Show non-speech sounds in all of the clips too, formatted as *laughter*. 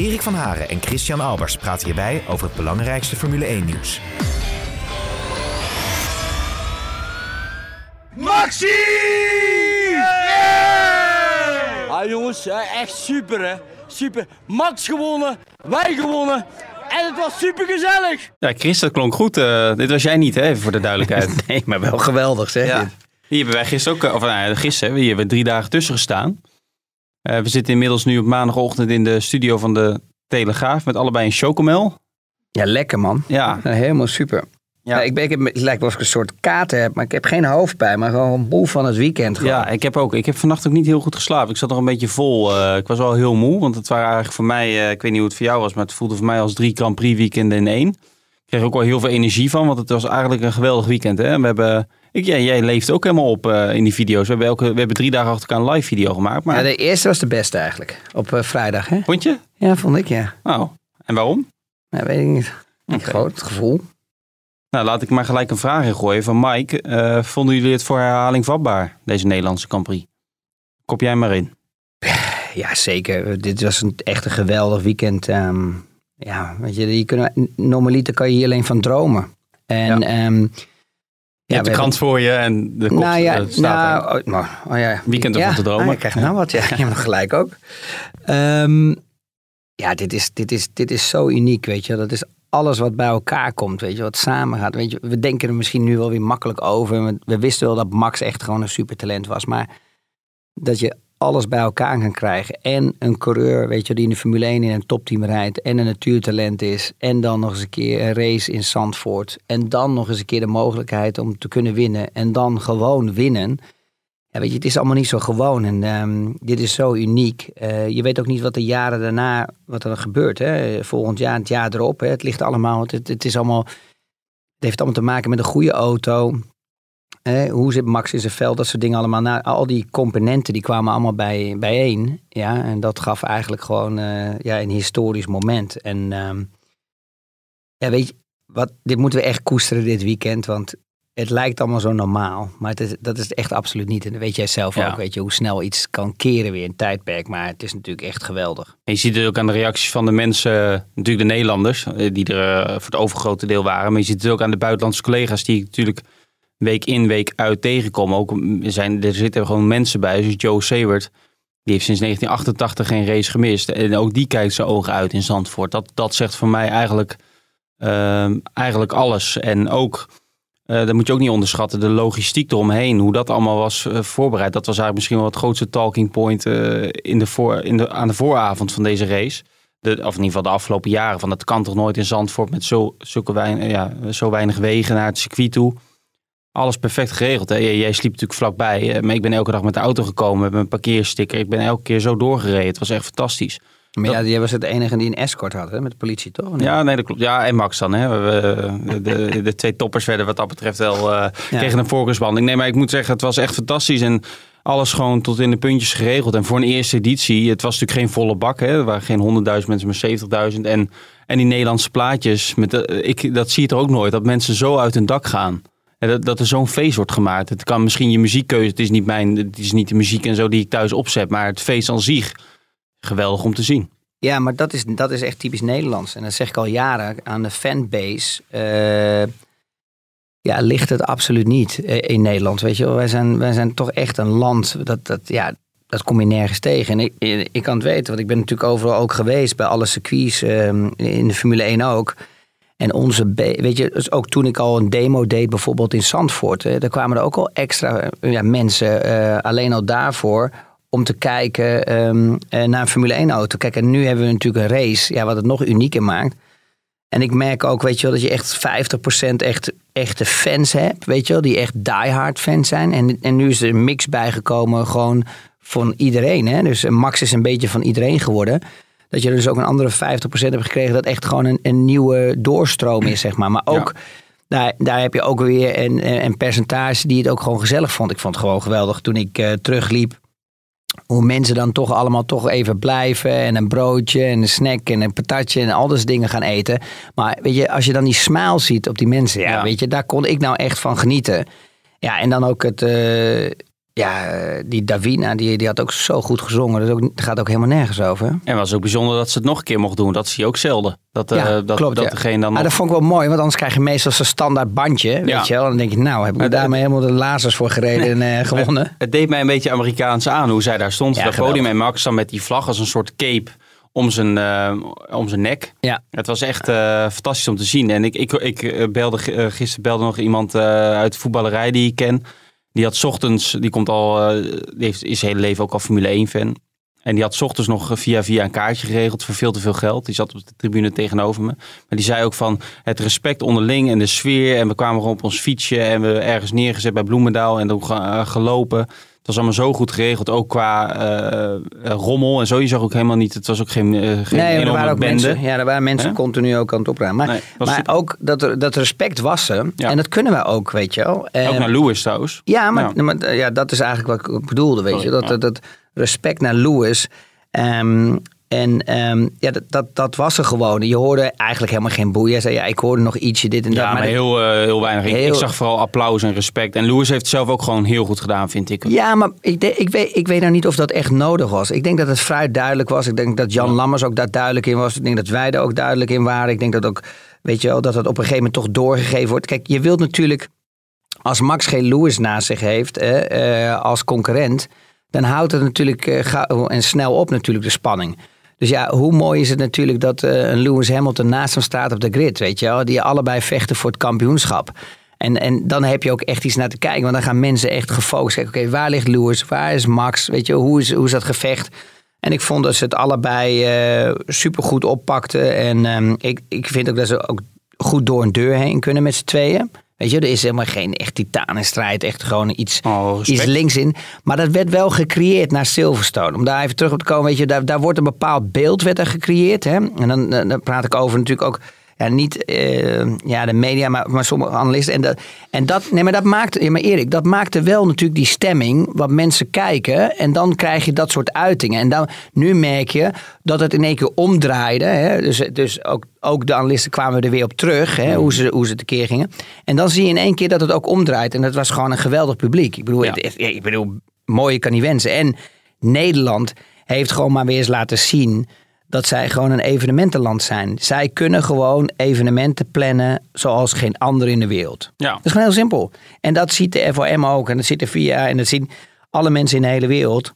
Erik van Haren en Christian Albers praten hierbij over het belangrijkste Formule 1-nieuws. Maxi! Ah jongens, eh, echt super hè. Super. Max gewonnen, wij gewonnen. En het was super gezellig. Ja, Chris, dat klonk goed. Eh, dit was jij niet, hè? Even voor de duidelijkheid. *laughs* Nee, maar wel geweldig zeg. Ja. dit. Hier hebben wij gisteren ook, eh, of nou, gisteren, hier hebben we drie dagen tussen gestaan. Eh, we zitten inmiddels nu op maandagochtend in de studio van de Telegraaf met allebei een chocomel. Ja, lekker man. Ja, Ja, helemaal super. Ja. Ja. ik ben, ik heb, het lijkt wel of ik een soort kater heb, maar ik heb geen hoofdpijn, maar gewoon een boel van het weekend. Gewoon. ja, ik heb ook. Ik heb vannacht ook niet heel goed geslapen. Ik zat nog een beetje vol. Eh, ik was wel heel moe, want het waren eigenlijk voor mij, eh, ik weet niet hoe het voor jou was, maar het voelde voor mij als drie Grand Prix weekenden in één. Ik kreeg ook wel heel veel energie van, want het was eigenlijk een geweldig weekend. Hè? We hebben, ik, ja, jij leeft ook helemaal op eh, in die video's. We hebben, elke, we hebben drie dagen achter elkaar een live video gemaakt. Maar Ja, de eerste was de beste eigenlijk. Op eh, vrijdag, hè? vond je? Ja, vond ik, ja. Oh, en waarom? ja weet ik niet. Gewoon het gevoel. Nou, laat ik maar gelijk een vraag ingooien van Mike. Eh, vonden jullie het voor herhaling vatbaar, deze Nederlandse Grand Prix? Kop jij maar in. Ja, zeker. Dit was een, echt een geweldig weekend. ehm, ja, weet je, je kunnen, normaliter kan je hier alleen van dromen. En, ehm, Je hebt de krant voor je en de kop nou ja, eh, staat er. nou, oh, nou, oh ja. Weekend ervan ja, te dromen. ah, je krijgt nou wat, ja. *laughs* Je hebt gelijk ook. Ehm, ja, dit is, dit, is, dit is zo uniek, weet je. Dat is alles wat bij elkaar komt, weet je. Wat samen gaat, weet je. We denken er misschien nu wel weer makkelijk over. We, we wisten wel dat Max echt gewoon een supertalent was. Maar dat je alles bij elkaar kan krijgen. En een coureur, weet je, die in de Formule 1 in een topteam rijdt. En een natuurtalent is. En dan nog eens een keer een race in Zandvoort. En dan nog eens een keer de mogelijkheid om te kunnen winnen. En dan gewoon winnen. Ja, weet je, het is allemaal niet zo gewoon. En ehm, dit is zo uniek. Eh, je weet ook niet wat de jaren daarna, wat er gebeurt. Hè? Volgend jaar, het jaar erop. Hè? Het ligt allemaal, het, het is allemaal, het heeft allemaal te maken met een goede auto. Hoe zit Max in zijn veld? Dat soort dingen allemaal. Nou, al die componenten die kwamen allemaal bij, bijeen. Ja, en dat gaf eigenlijk gewoon eh, ja, een historisch moment. En ehm, ja, weet je, wat, dit moeten we echt koesteren dit weekend. Want het lijkt allemaal zo normaal. Maar het is, dat is het echt absoluut niet. En dat weet jij zelf Ja. ook. Weet je, hoe snel iets kan keren weer in tijdperk. Maar het is natuurlijk echt geweldig. En je ziet het ook aan de reacties van de mensen, natuurlijk de Nederlanders, eh, die er eh, voor het overgrote deel waren. Maar je ziet het ook aan de buitenlandse collega's die natuurlijk week in, week uit tegenkom. Ook zijn, er zitten gewoon mensen bij, zoals Joe Seward. Die heeft sinds 1988 geen race gemist. En ook die kijkt zijn ogen uit in Zandvoort. Dat, dat zegt voor mij eigenlijk, ehm, eigenlijk alles. En ook, eh dat moet je ook niet onderschatten, de logistiek eromheen. Hoe dat allemaal was eh, voorbereid. Dat was eigenlijk misschien wel het grootste talking point eh, in de voor, in de, aan de vooravond van deze race. De, of in ieder geval de afgelopen jaren. Van dat kan toch nooit in Zandvoort met zo, ja, zo weinig wegen naar het circuit toe. Alles perfect geregeld. Hè? Jij, sliep natuurlijk vlakbij. eh, Maar ik ben elke dag met de auto gekomen met mijn parkeersticker. Ik ben elke keer zo doorgereden. Het was echt fantastisch. Maar ja, jij was het enige die een escort had hè, met de politie, toch? Ja, nee, dat klopt. Ja, en Max dan. Hè. We, de, de, de twee toppers werden wat dat betreft wel eh kregen een voorkeursbehandeling. Nee, maar ik moet zeggen, het was echt fantastisch. En alles gewoon tot in de puntjes geregeld. En voor een eerste editie, het was natuurlijk geen volle bak. Hè. Er waren geen 100.000 mensen, maar 70.000. En, en die Nederlandse plaatjes, met de, ik, dat zie je er ook nooit. Dat mensen zo uit hun dak gaan. Dat, dat er zo'n feest wordt gemaakt. Het kan misschien je muziekkeuze, het is niet mijn, het is niet de muziek en zo die ik thuis opzet. Maar het feest aan zich, geweldig om te zien. Ja, maar dat is, dat is echt typisch Nederlands. En dat zeg ik al jaren aan de fanbase. eh, ja, ligt het absoluut niet eh, in Nederland. Weet je wel, wij zijn, wij zijn toch echt een land. Dat, dat, ja, dat kom je nergens tegen. En ik, ik kan het weten, want ik ben natuurlijk overal ook geweest. Bij alle circuits, eh, in de Formule 1 ook. En onze, weet je, dus ook toen ik al een demo deed, bijvoorbeeld in Zandvoort, hè, daar kwamen er ook al extra eh, ja, mensen eh, alleen al daarvoor om te kijken ehm, eh, naar een Formule 1 auto. Kijk, en nu hebben we natuurlijk een race, ja, wat het nog unieker maakt. En ik merk ook, weet je wel, dat je echt 50% echt, echte fans hebt, weet je wel, die echt diehard fans zijn. En, en nu is er een mix bijgekomen, gewoon van iedereen. Hè? Dus Max is een beetje van iedereen geworden. Dat je er dus ook een andere 50% hebt gekregen dat echt gewoon een, een nieuwe doorstroom is, zeg maar. Maar ook, daar, daar heb je ook weer een, een percentage die het ook gewoon gezellig vond. Ik vond het gewoon geweldig toen ik eh, terugliep. Hoe mensen dan toch allemaal toch even blijven. En een broodje en een snack en een patatje en al dat dingen gaan eten. Maar weet je, als je dan die smile ziet op die mensen. Ja, Ja. weet je, daar kon ik nou echt van genieten. Ja, en dan ook het... eh, ja, eh, die Davina, die, die had ook zo goed gezongen. Dat, ook, dat gaat ook helemaal nergens over. En was ook bijzonder dat ze het nog een keer mocht doen. Dat zie je ook zelden. Dat, eh, Ja, dat, klopt, dat ja. degene dan nog- dat vond ik wel mooi, want anders krijg je meestal zo'n standaard bandje. Weet Ja. je wel? Dan denk je, nou, heb ik Het- daarmee helemaal de lasers voor gereden en eh, *laughs* gewonnen. Het deed mij een beetje Amerikaans aan hoe zij daar stond. Ja, op geweldig. podium en Max dan met die vlag als een soort cape om zijn, eh, om zijn nek. Ja. Het was echt eh, fantastisch om te zien. En ik, ik, ik eh, belde eh, gisteren belde nog iemand eh, uit de voetballerij die ik ken. Die had ochtends, die komt al, eh, die heeft, is hele leven ook al Formule 1 fan. En die had ochtends nog via via een kaartje geregeld voor veel te veel geld. Die zat op de tribune tegenover me. Maar die zei ook van het respect onderling en de sfeer. En we kwamen gewoon op ons fietsje en we ergens neergezet bij Bloemendaal en toen eh, gelopen. Was allemaal zo goed geregeld, ook qua eh, eh, rommel en zo. Je zag ook helemaal niet, het was ook geen, eh, geen Nee, er waren ook bende. mensen, ja, er waren mensen continu ook aan het opruimen. Maar, Nee, was maar ook dat, er- dat respect wassen. Ja. En dat kunnen we ook, weet je wel. Ook En- naar Lewis trouwens. Ja, maar, Ja. maar ja, dat is eigenlijk wat ik ook bedoelde, weet Sorry, je. Dat, ja. dat, dat respect naar Lewis. Ehm, en ehm, ja, dat, dat, dat was er gewoon. Je hoorde eigenlijk helemaal geen boeien. Hij zei, ja, ik hoorde nog ietsje dit en dat. Ja, maar dat- heel, eh, heel weinig. Ik- zag vooral applaus en respect. En Lewis heeft het zelf ook gewoon heel goed gedaan, vind ik. Ja, maar ik, de- ik, weet, ik weet nou niet of dat echt nodig was. Ik denk dat het vrij duidelijk was. Ik denk dat Jan Lammers ook daar duidelijk in was. Ik denk dat wij er ook duidelijk in waren. Ik denk dat ook, weet je wel, dat het op een gegeven moment toch doorgegeven wordt. Kijk, je wilt natuurlijk, als Max geen Lewis naast zich heeft, eh, eh, als concurrent, dan houdt het natuurlijk eh, gauw en snel op natuurlijk de spanning. Dus ja, hoe mooi is het natuurlijk dat eh, een Lewis Hamilton naast hem staat op de grid, weet je wel. Die allebei vechten voor het kampioenschap. En, en dan heb je ook echt iets naar te kijken. Want dan gaan mensen echt gefocust kijken. Oké, waar ligt Lewis? Waar is Max? Weet je, hoe is, hoe is dat gevecht? En ik vond dat ze het allebei eh supergoed oppakten. En ehm, ik, ik vind ook dat ze ook goed door een deur heen kunnen met z'n tweeën. Weet je, er is helemaal geen echt titanenstrijd. Echt gewoon iets, Oh, iets links in. Maar dat werd wel gecreëerd naar Silverstone. Om daar even terug op te komen. Weet je, daar, daar wordt een bepaald beeld werd er gecreëerd. Hè? En dan dan praat ik over natuurlijk ook... Ja, niet eh, ja, de media, maar, maar sommige analisten. En dat, en dat, nee, maar dat maakte, ja, maar Erik, dat maakte wel natuurlijk die stemming, wat mensen kijken. En dan krijg je dat soort uitingen. En dan, nu merk je dat het in één keer omdraaide. Hè? Dus, dus ook, ook de analisten kwamen er weer op terug, hè? Hoe, ze, hoe ze tekeer gingen. En dan zie je in één keer dat het ook omdraait. En dat was gewoon een geweldig publiek. Ik bedoel, Ja. het- ik bedoel mooie kan niet wensen. En Nederland heeft gewoon maar weer eens laten zien dat zij gewoon een evenementenland zijn. Zij kunnen gewoon evenementen plannen zoals geen ander in de wereld. Ja. Dat is gewoon heel simpel. En dat ziet de FOM ook. En dat ziet de VIA. En dat zien alle mensen in de hele wereld.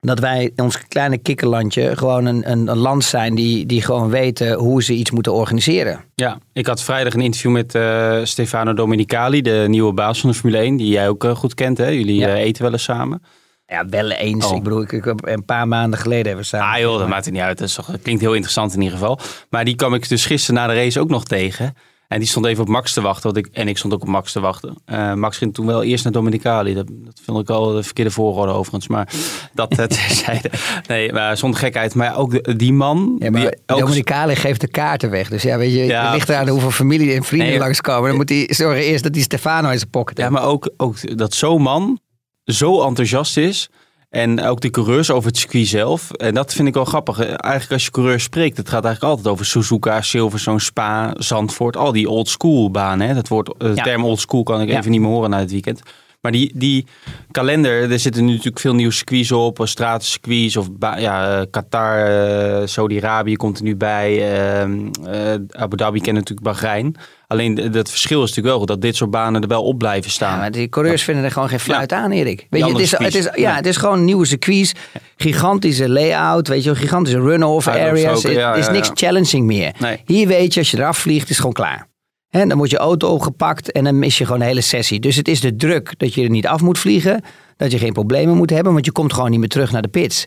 Dat wij, ons kleine kikkerlandje, gewoon een, een, een land zijn die, die gewoon weten hoe ze iets moeten organiseren. Ja, ik had vrijdag een interview met eh, Stefano Domenicali, de nieuwe baas van de Formule 1, die jij ook eh, goed kent. Hè? Jullie Ja. eh, eten wel eens samen. Ja, wel eens. Oh. Ik bedoel, ik, een paar maanden geleden hebben we samen. Ah joh, dat maakt het niet uit. Dat, is toch, dat klinkt heel interessant in ieder geval. Maar die kwam ik dus gisteren na de race ook nog tegen. En die stond even op Max te wachten. Want ik, en ik stond ook op Max te wachten. Eh, Max ging toen wel eerst naar Domenicali. Dat, dat vond ik al de verkeerde volgorde overigens. Maar dat het *laughs* terzijde. Nee, maar zonder gekheid. Maar ook de- die man. Ja, die ook- Dominicale geeft de kaarten weg. Dus ja, weet je, Ja, het ligt eraan hoeveel familie en vrienden Nee, langskomen. Dan moet hij zorgen eerst dat die Stefano in zijn pocket Ja, heeft. maar ook, ook dat zo'n man zo enthousiast is. En ook de coureurs over het circuit zelf. En dat vind ik wel grappig. Eigenlijk als je coureurs spreekt, het gaat eigenlijk altijd over Suzuka, Silverstone, Spa, Zandvoort. Al die old school banen. Hè. Dat woord, de Ja. term old school kan ik Ja. even niet meer horen na het weekend. Maar die, die kalender, er zitten nu natuurlijk veel nieuwe circuits op. eh, Stratencircuits of ja, eh, Qatar, eh, Saudi-Arabië komt er nu bij. ehm, eh, Abu Dhabi kent natuurlijk Bahrein. Alleen d- het verschil is natuurlijk wel dat dit soort banen er wel op blijven staan. Ja, maar die coureurs vinden er gewoon geen fluit aan, Erik. Weet je, het is, het is, ja, het is gewoon nieuwe circuits. Gigantische layout, weet je. Gigantische run-off areas. Het is niks challenging meer. Nee. Hier weet je, als je eraf vliegt, is het gewoon klaar. Hè, dan wordt je auto opgepakt en dan mis je gewoon de hele sessie. Dus het is de druk dat je er niet af moet vliegen. Dat je geen problemen moet hebben, want je komt gewoon niet meer terug naar de pits.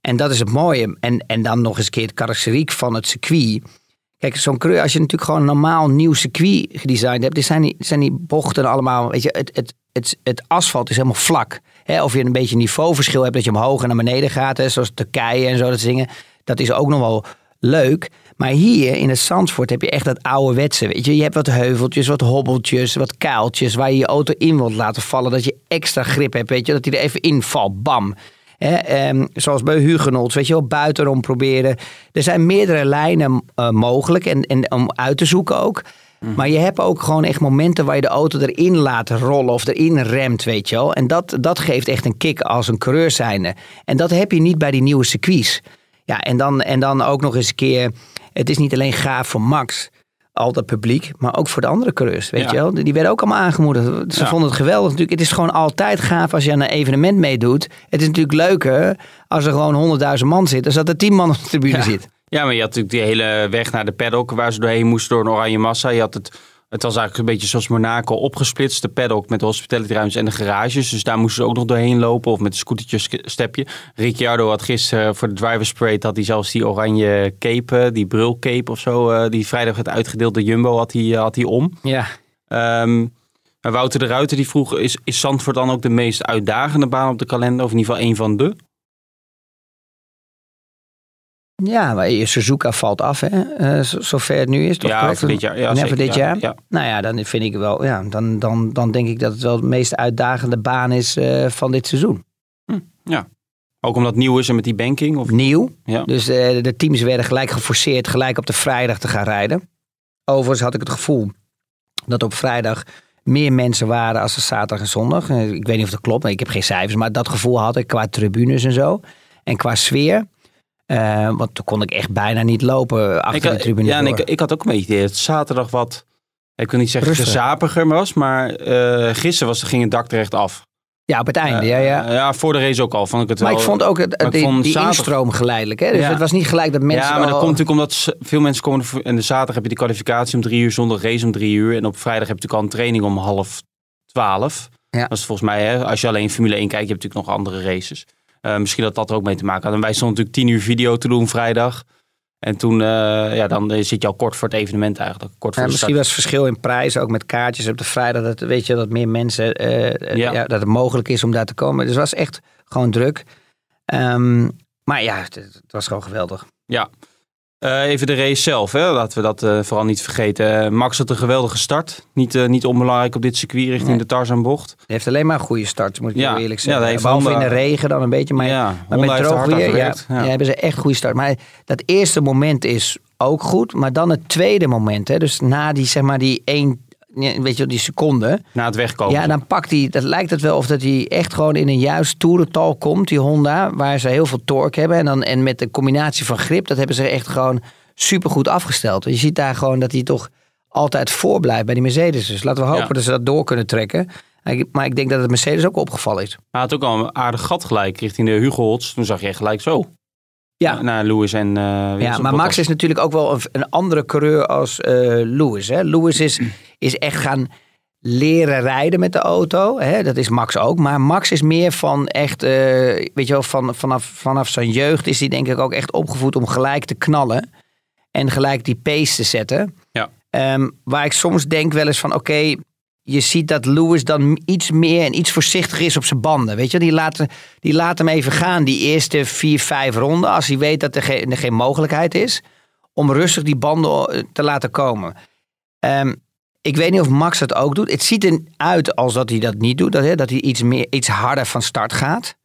En dat is het mooie. En, en dan nog eens een keer het karakteriek van het circuit. Kijk, zo'n als je natuurlijk gewoon een normaal nieuw circuit gedesigned hebt, dit zijn die, zijn die bochten allemaal, weet je, het, het, het, het asfalt is helemaal vlak. Hè, of je een beetje niveauverschil hebt dat je omhoog en naar beneden gaat, hè, zoals Turkije en zo, dat dingen. Dat is ook nog wel leuk. Maar hier in het Zandvoort heb je echt dat ouderwetse. Weet je, je hebt wat heuveltjes, wat hobbeltjes, wat kuiltjes waar je je auto in wilt laten vallen. Dat je extra grip hebt, weet je, dat hij er even invalt. Bam. Hè, ehm, zoals bij Hugenot, weet je wel, buitenom proberen. Er zijn meerdere lijnen eh, mogelijk en, en om uit te zoeken ook. Maar je hebt ook gewoon echt momenten waar je de auto erin laat rollen of erin remt, weet je wel. En dat, dat geeft echt een kick als een coureur zijnde. En dat heb je niet bij die nieuwe circuits. Ja, en dan, en dan ook nog eens een keer, het is niet alleen gaaf voor Max, al dat publiek, maar ook voor de andere coureurs, weet Ja. je wel. Die werden ook allemaal aangemoedigd. Ze Ja. vonden het geweldig. Natuurlijk, het is gewoon altijd gaaf als je aan een evenement meedoet. Het is natuurlijk leuker als er gewoon 100.000 man zit, dan dat er 10 man op de tribune Ja. zit. Ja, maar je had natuurlijk die hele weg naar de paddock waar ze doorheen moesten door een oranje massa. Je had het, het was eigenlijk een beetje zoals Monaco opgesplitst. De paddock met de hospitality ruimtes en de garages. Dus daar moesten ze ook nog doorheen lopen of met een scootertje sk- stepje. Ricciardo had gisteren voor de drivers parade had hij zelfs die oranje cape, eh, die brulcape of zo. eh, die vrijdag werd uitgedeeld door Jumbo had hij, had hij om. Ja. Maar Wouter de Ruiter die vroeg, is, is Zandvoort dan ook de meest uitdagende baan op de kalender? Of in ieder geval een van de? Ja, maar je Suzuka valt af, hè? Eh, zo- zover het nu is, toch? ja, voor dit jaar. Ja, Ja, zeker, voor dit ja, jaar? Ja. Nou ja, dan vind ik wel, ja, dan, dan, dan denk ik dat het wel de meest uitdagende baan is eh, van dit seizoen. Ook omdat het nieuw is en met die banking? Of? Nieuw. Ja. Dus eh, de teams werden gelijk geforceerd gelijk op de vrijdag te gaan rijden. Overigens had ik het gevoel dat op vrijdag meer mensen waren als de zaterdag en zondag. Ik weet niet of dat klopt, ik heb geen cijfers, maar dat gevoel had ik qua tribunes en zo. En qua sfeer. Eh, want toen kon ik echt bijna niet lopen achter Ik, de tribune. ja, en ik, ik had ook een beetje idee dat zaterdag wat, ik wil niet zeggen gezapiger was, maar eh gisteren was, ging het dak terecht af. ja, op het einde, Eh, ja, ja. ja, voor de race ook al vond ik het Maar wel. ik vond ook het, maar ik die, vond die zaterdag- instroom geleidelijk. Hè? Dus Ja. het was niet gelijk dat mensen... ja, maar dat al- komt natuurlijk omdat veel mensen komen en de zaterdag heb je de kwalificatie om drie uur, zondag race om drie uur en op vrijdag heb je natuurlijk al een training om half twaalf. Ja. Dat is volgens mij, hè, als je alleen Formule 1 kijkt, je hebt natuurlijk nog andere races. Eh, misschien dat dat er ook mee te maken had. En wij stonden natuurlijk tien uur video te doen vrijdag. En toen, eh, ja, dan eh, zit je al kort voor het evenement eigenlijk. Kort voor Ja, misschien was het verschil in prijs ook met kaartjes op de vrijdag. Dat, weet je, dat meer mensen, Ja. ja. dat het mogelijk is om daar te komen. Dus het was echt gewoon druk. Ehm, maar ja, het, het was gewoon geweldig. Ja. Eh, even de race zelf, hè. laten we dat eh, vooral niet vergeten. Eh, Max had een geweldige start. Niet, niet onbelangrijk op dit circuit richting Nee. de Tarzanbocht. Hij heeft alleen maar een goede start, moet ik Ja. eerlijk Ja, zeggen. dat heeft Behalve Honda- in de regen dan een beetje. Maar, ja, maar droog weer ja, ja. Ja. hebben ze echt goede start. Maar dat eerste moment is ook goed. Maar dan het tweede moment. Hè, dus na die, zeg maar, die één, ja, weet je, wel, die seconde. Na het wegkomen. Ja, dan pakt hij, dat lijkt het wel of dat hij echt gewoon in een juist toerental komt, die Honda, waar ze heel veel torque hebben. En, dan, en met de combinatie van grip, dat hebben ze echt gewoon supergoed afgesteld. Je ziet daar gewoon dat hij toch altijd voor blijft bij die Mercedes. Dus laten we hopen Ja. dat ze dat door kunnen trekken. Maar ik denk dat het Mercedes ook opgevallen is. Hij had ook al een aardig gat gelijk richting de Hugo Hots. Toen zag je gelijk zo. Ja. Naar Lewis en eh Ja, maar. Max is natuurlijk ook wel een, een andere coureur als eh, Lewis. Hè. Lewis is, is echt gaan leren rijden met de auto. Hè. Dat is Max ook. Maar Max is meer van echt, eh, weet je wel, van, vanaf, vanaf zijn jeugd is hij denk ik ook echt opgevoed om gelijk te knallen. En gelijk die pace te zetten. Ja. Ehm, waar ik soms denk wel eens van, oké, je ziet dat Lewis dan iets meer en iets voorzichtiger is op zijn banden. Weet je, die laat, die laat hem even gaan die eerste vier, vijf ronden. Als hij weet dat er geen, er geen mogelijkheid is. Om rustig die banden eh, te laten komen. Ehm, ik weet niet of Max dat ook doet. Het ziet eruit als dat hij dat niet doet. Dat, hè, dat hij iets, meer, iets harder van start gaat.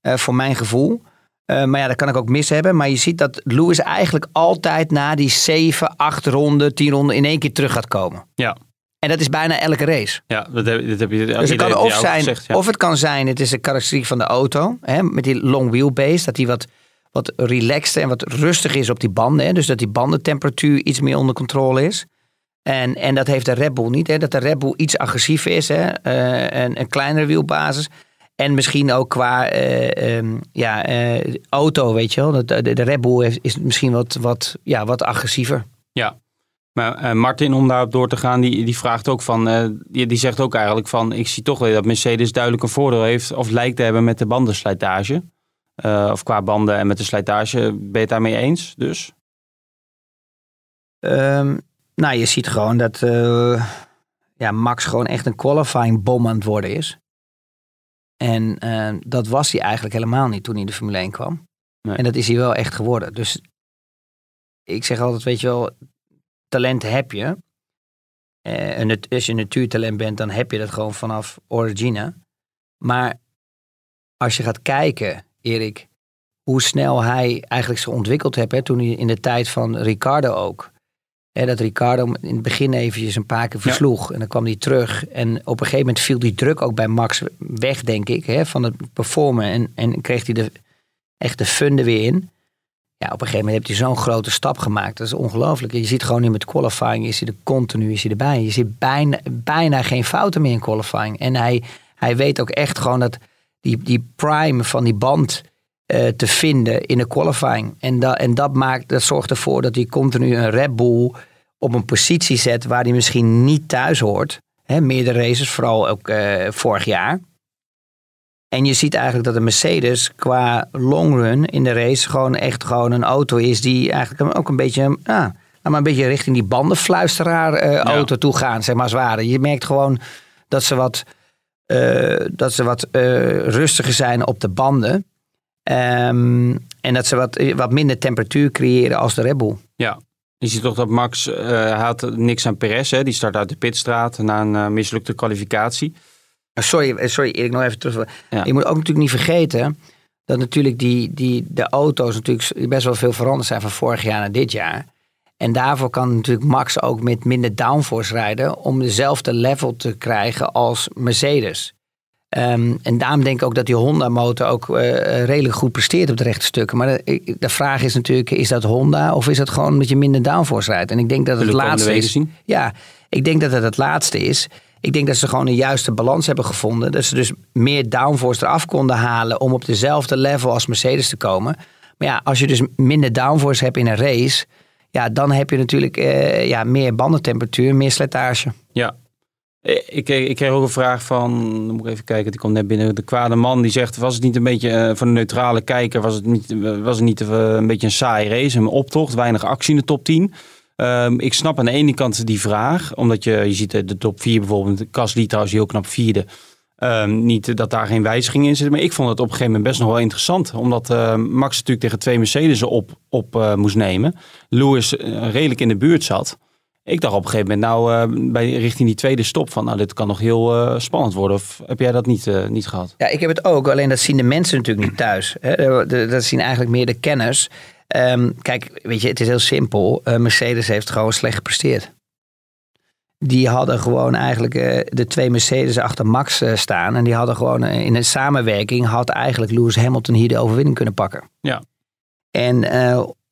eh, voor mijn gevoel. Eh, maar ja, dat kan ik ook mis hebben. Maar je ziet dat Lewis eigenlijk altijd na die 7, 8 ronden, 10 ronden in één keer terug gaat komen. Ja. En dat is bijna elke race. Ja, dat heb, dat heb je Dus het kan of zijn, gezegd, ja. of het kan zijn, het is een karakteristiek van de auto. Hè, met die long wheelbase, dat die wat, wat relaxed en wat rustig is op die banden. Hè, dus dat die bandentemperatuur iets meer onder controle is. En, en dat heeft de Red Bull niet. Hè, dat de Red Bull iets agressiever is. Hè, eh, en een kleinere wielbasis. En misschien ook qua eh, ehm, ja, eh, auto, weet je wel. Dat, de, de Red Bull is, is misschien wat, wat, ja, wat agressiever. Ja. Maar Martin, om daarop door te gaan, die, die vraagt ook van, die, die zegt ook eigenlijk van, ik zie toch wel dat Mercedes duidelijk een voordeel heeft, of lijkt te hebben met de bandenslijtage. Of qua banden en met de slijtage. Ben je het daarmee eens dus? Ehm, nou, je ziet gewoon dat eh, ja, Max gewoon echt een qualifying bom aan het worden is. En eh, dat was hij eigenlijk helemaal niet toen hij in de Formule 1 kwam. Nee. En dat is hij wel echt geworden. Dus ik zeg altijd, weet je wel, talent heb je. Eh, en het, als je een natuurtalent bent, dan heb je dat gewoon vanaf origine. Maar als je gaat kijken, Erik, hoe snel hij eigenlijk zich ontwikkeld heeft, hè, toen hij in de tijd van Ricardo ook. Hè, dat Ricardo in het begin eventjes een paar keer versloeg. En dan kwam hij terug. En op een gegeven moment viel die druk ook bij Max weg, denk ik. Hè, van het performen. En, en kreeg hij de, echt de fun er weer in. Ja, op een gegeven moment heeft hij zo'n grote stap gemaakt. Dat is ongelooflijk. Je ziet gewoon nu met qualifying, is hij er continu is hij erbij. Je ziet bijna, bijna geen fouten meer in qualifying. En hij, hij weet ook echt gewoon dat die, die prime van die band eh, te vinden in de qualifying. En, da, en dat, maakt, dat zorgt ervoor dat hij continu een Red Bull op een positie zet waar hij misschien niet thuis hoort. Hè, meerdere races, vooral ook eh, vorig jaar. En je ziet eigenlijk dat de Mercedes qua longrun in de race gewoon echt gewoon een auto is die eigenlijk ook een beetje, ja, nou, maar een beetje richting die bandenfluisteraar eh, auto toe gaan, zeg maar zware. Je merkt gewoon dat ze wat, dat ze wat rustiger zijn op de banden. Ehm, en dat ze wat, wat minder temperatuur creëren als de Red Bull. Ja. Je ziet toch dat Max eh, hij had niks aan Perez. Hè? Die start uit de pitstraat na een eh, mislukte kwalificatie. Sorry, eh, sorry Erik, nog even terug. Ja. Je moet ook natuurlijk niet vergeten dat natuurlijk die, die, de auto's natuurlijk best wel veel veranderd zijn van vorig jaar naar dit jaar. En daarvoor kan natuurlijk Max ook met minder downforce rijden om dezelfde level te krijgen als Mercedes. Ehm, en daarom denk ik ook dat die Honda-motor ook eh, redelijk goed presteert op de rechte stukken. Maar de, de vraag is natuurlijk, is dat Honda of is dat gewoon omdat je minder downforce rijdt? En ik denk dat het Zullen laatste is. zien? Ja, ik denk dat het het laatste is. Ik denk dat ze gewoon een juiste balans hebben gevonden. Dat ze dus meer downforce eraf konden halen om op dezelfde level als Mercedes te komen. Maar ja, als je dus minder downforce hebt in een race, ja, dan heb je natuurlijk eh, ja, meer bandentemperatuur, meer slijtage. Ja. Eh, Ik, kreeg- ik kreeg ook een vraag van, dan moet ik even kijken, die komt net binnen. De kwade man die zegt, was het niet een beetje, eh, voor een neutrale kijker, was het niet, was het niet eh, een beetje een saai race, een optocht, weinig actie in de top 10? Ehm, ik snap aan de ene kant die vraag, omdat je, je ziet de top 4 bijvoorbeeld, Gasly trouwens heel knap vierde. Ehm, niet dat daar geen wijziging in zit, maar ik vond het op een gegeven moment best nog wel interessant. Omdat eh, Max natuurlijk tegen twee Mercedes op, op moest nemen. Lewis redelijk in de buurt zat. Ik dacht op een gegeven moment, nou, eh, bij, richting die tweede stop, van nou, dit kan nog heel eh, spannend worden. Of heb jij dat niet, eh, niet gehad? Ja, ik heb het ook, alleen dat zien de mensen natuurlijk niet thuis. Hè. Dat zien eigenlijk meer de kenners. Ehm, kijk, weet je, het is heel simpel. Mercedes heeft gewoon slecht gepresteerd. Die hadden gewoon eigenlijk de twee Mercedes achter Max staan. En die hadden gewoon in een samenwerking had eigenlijk Lewis Hamilton hier de overwinning kunnen pakken. Ja. En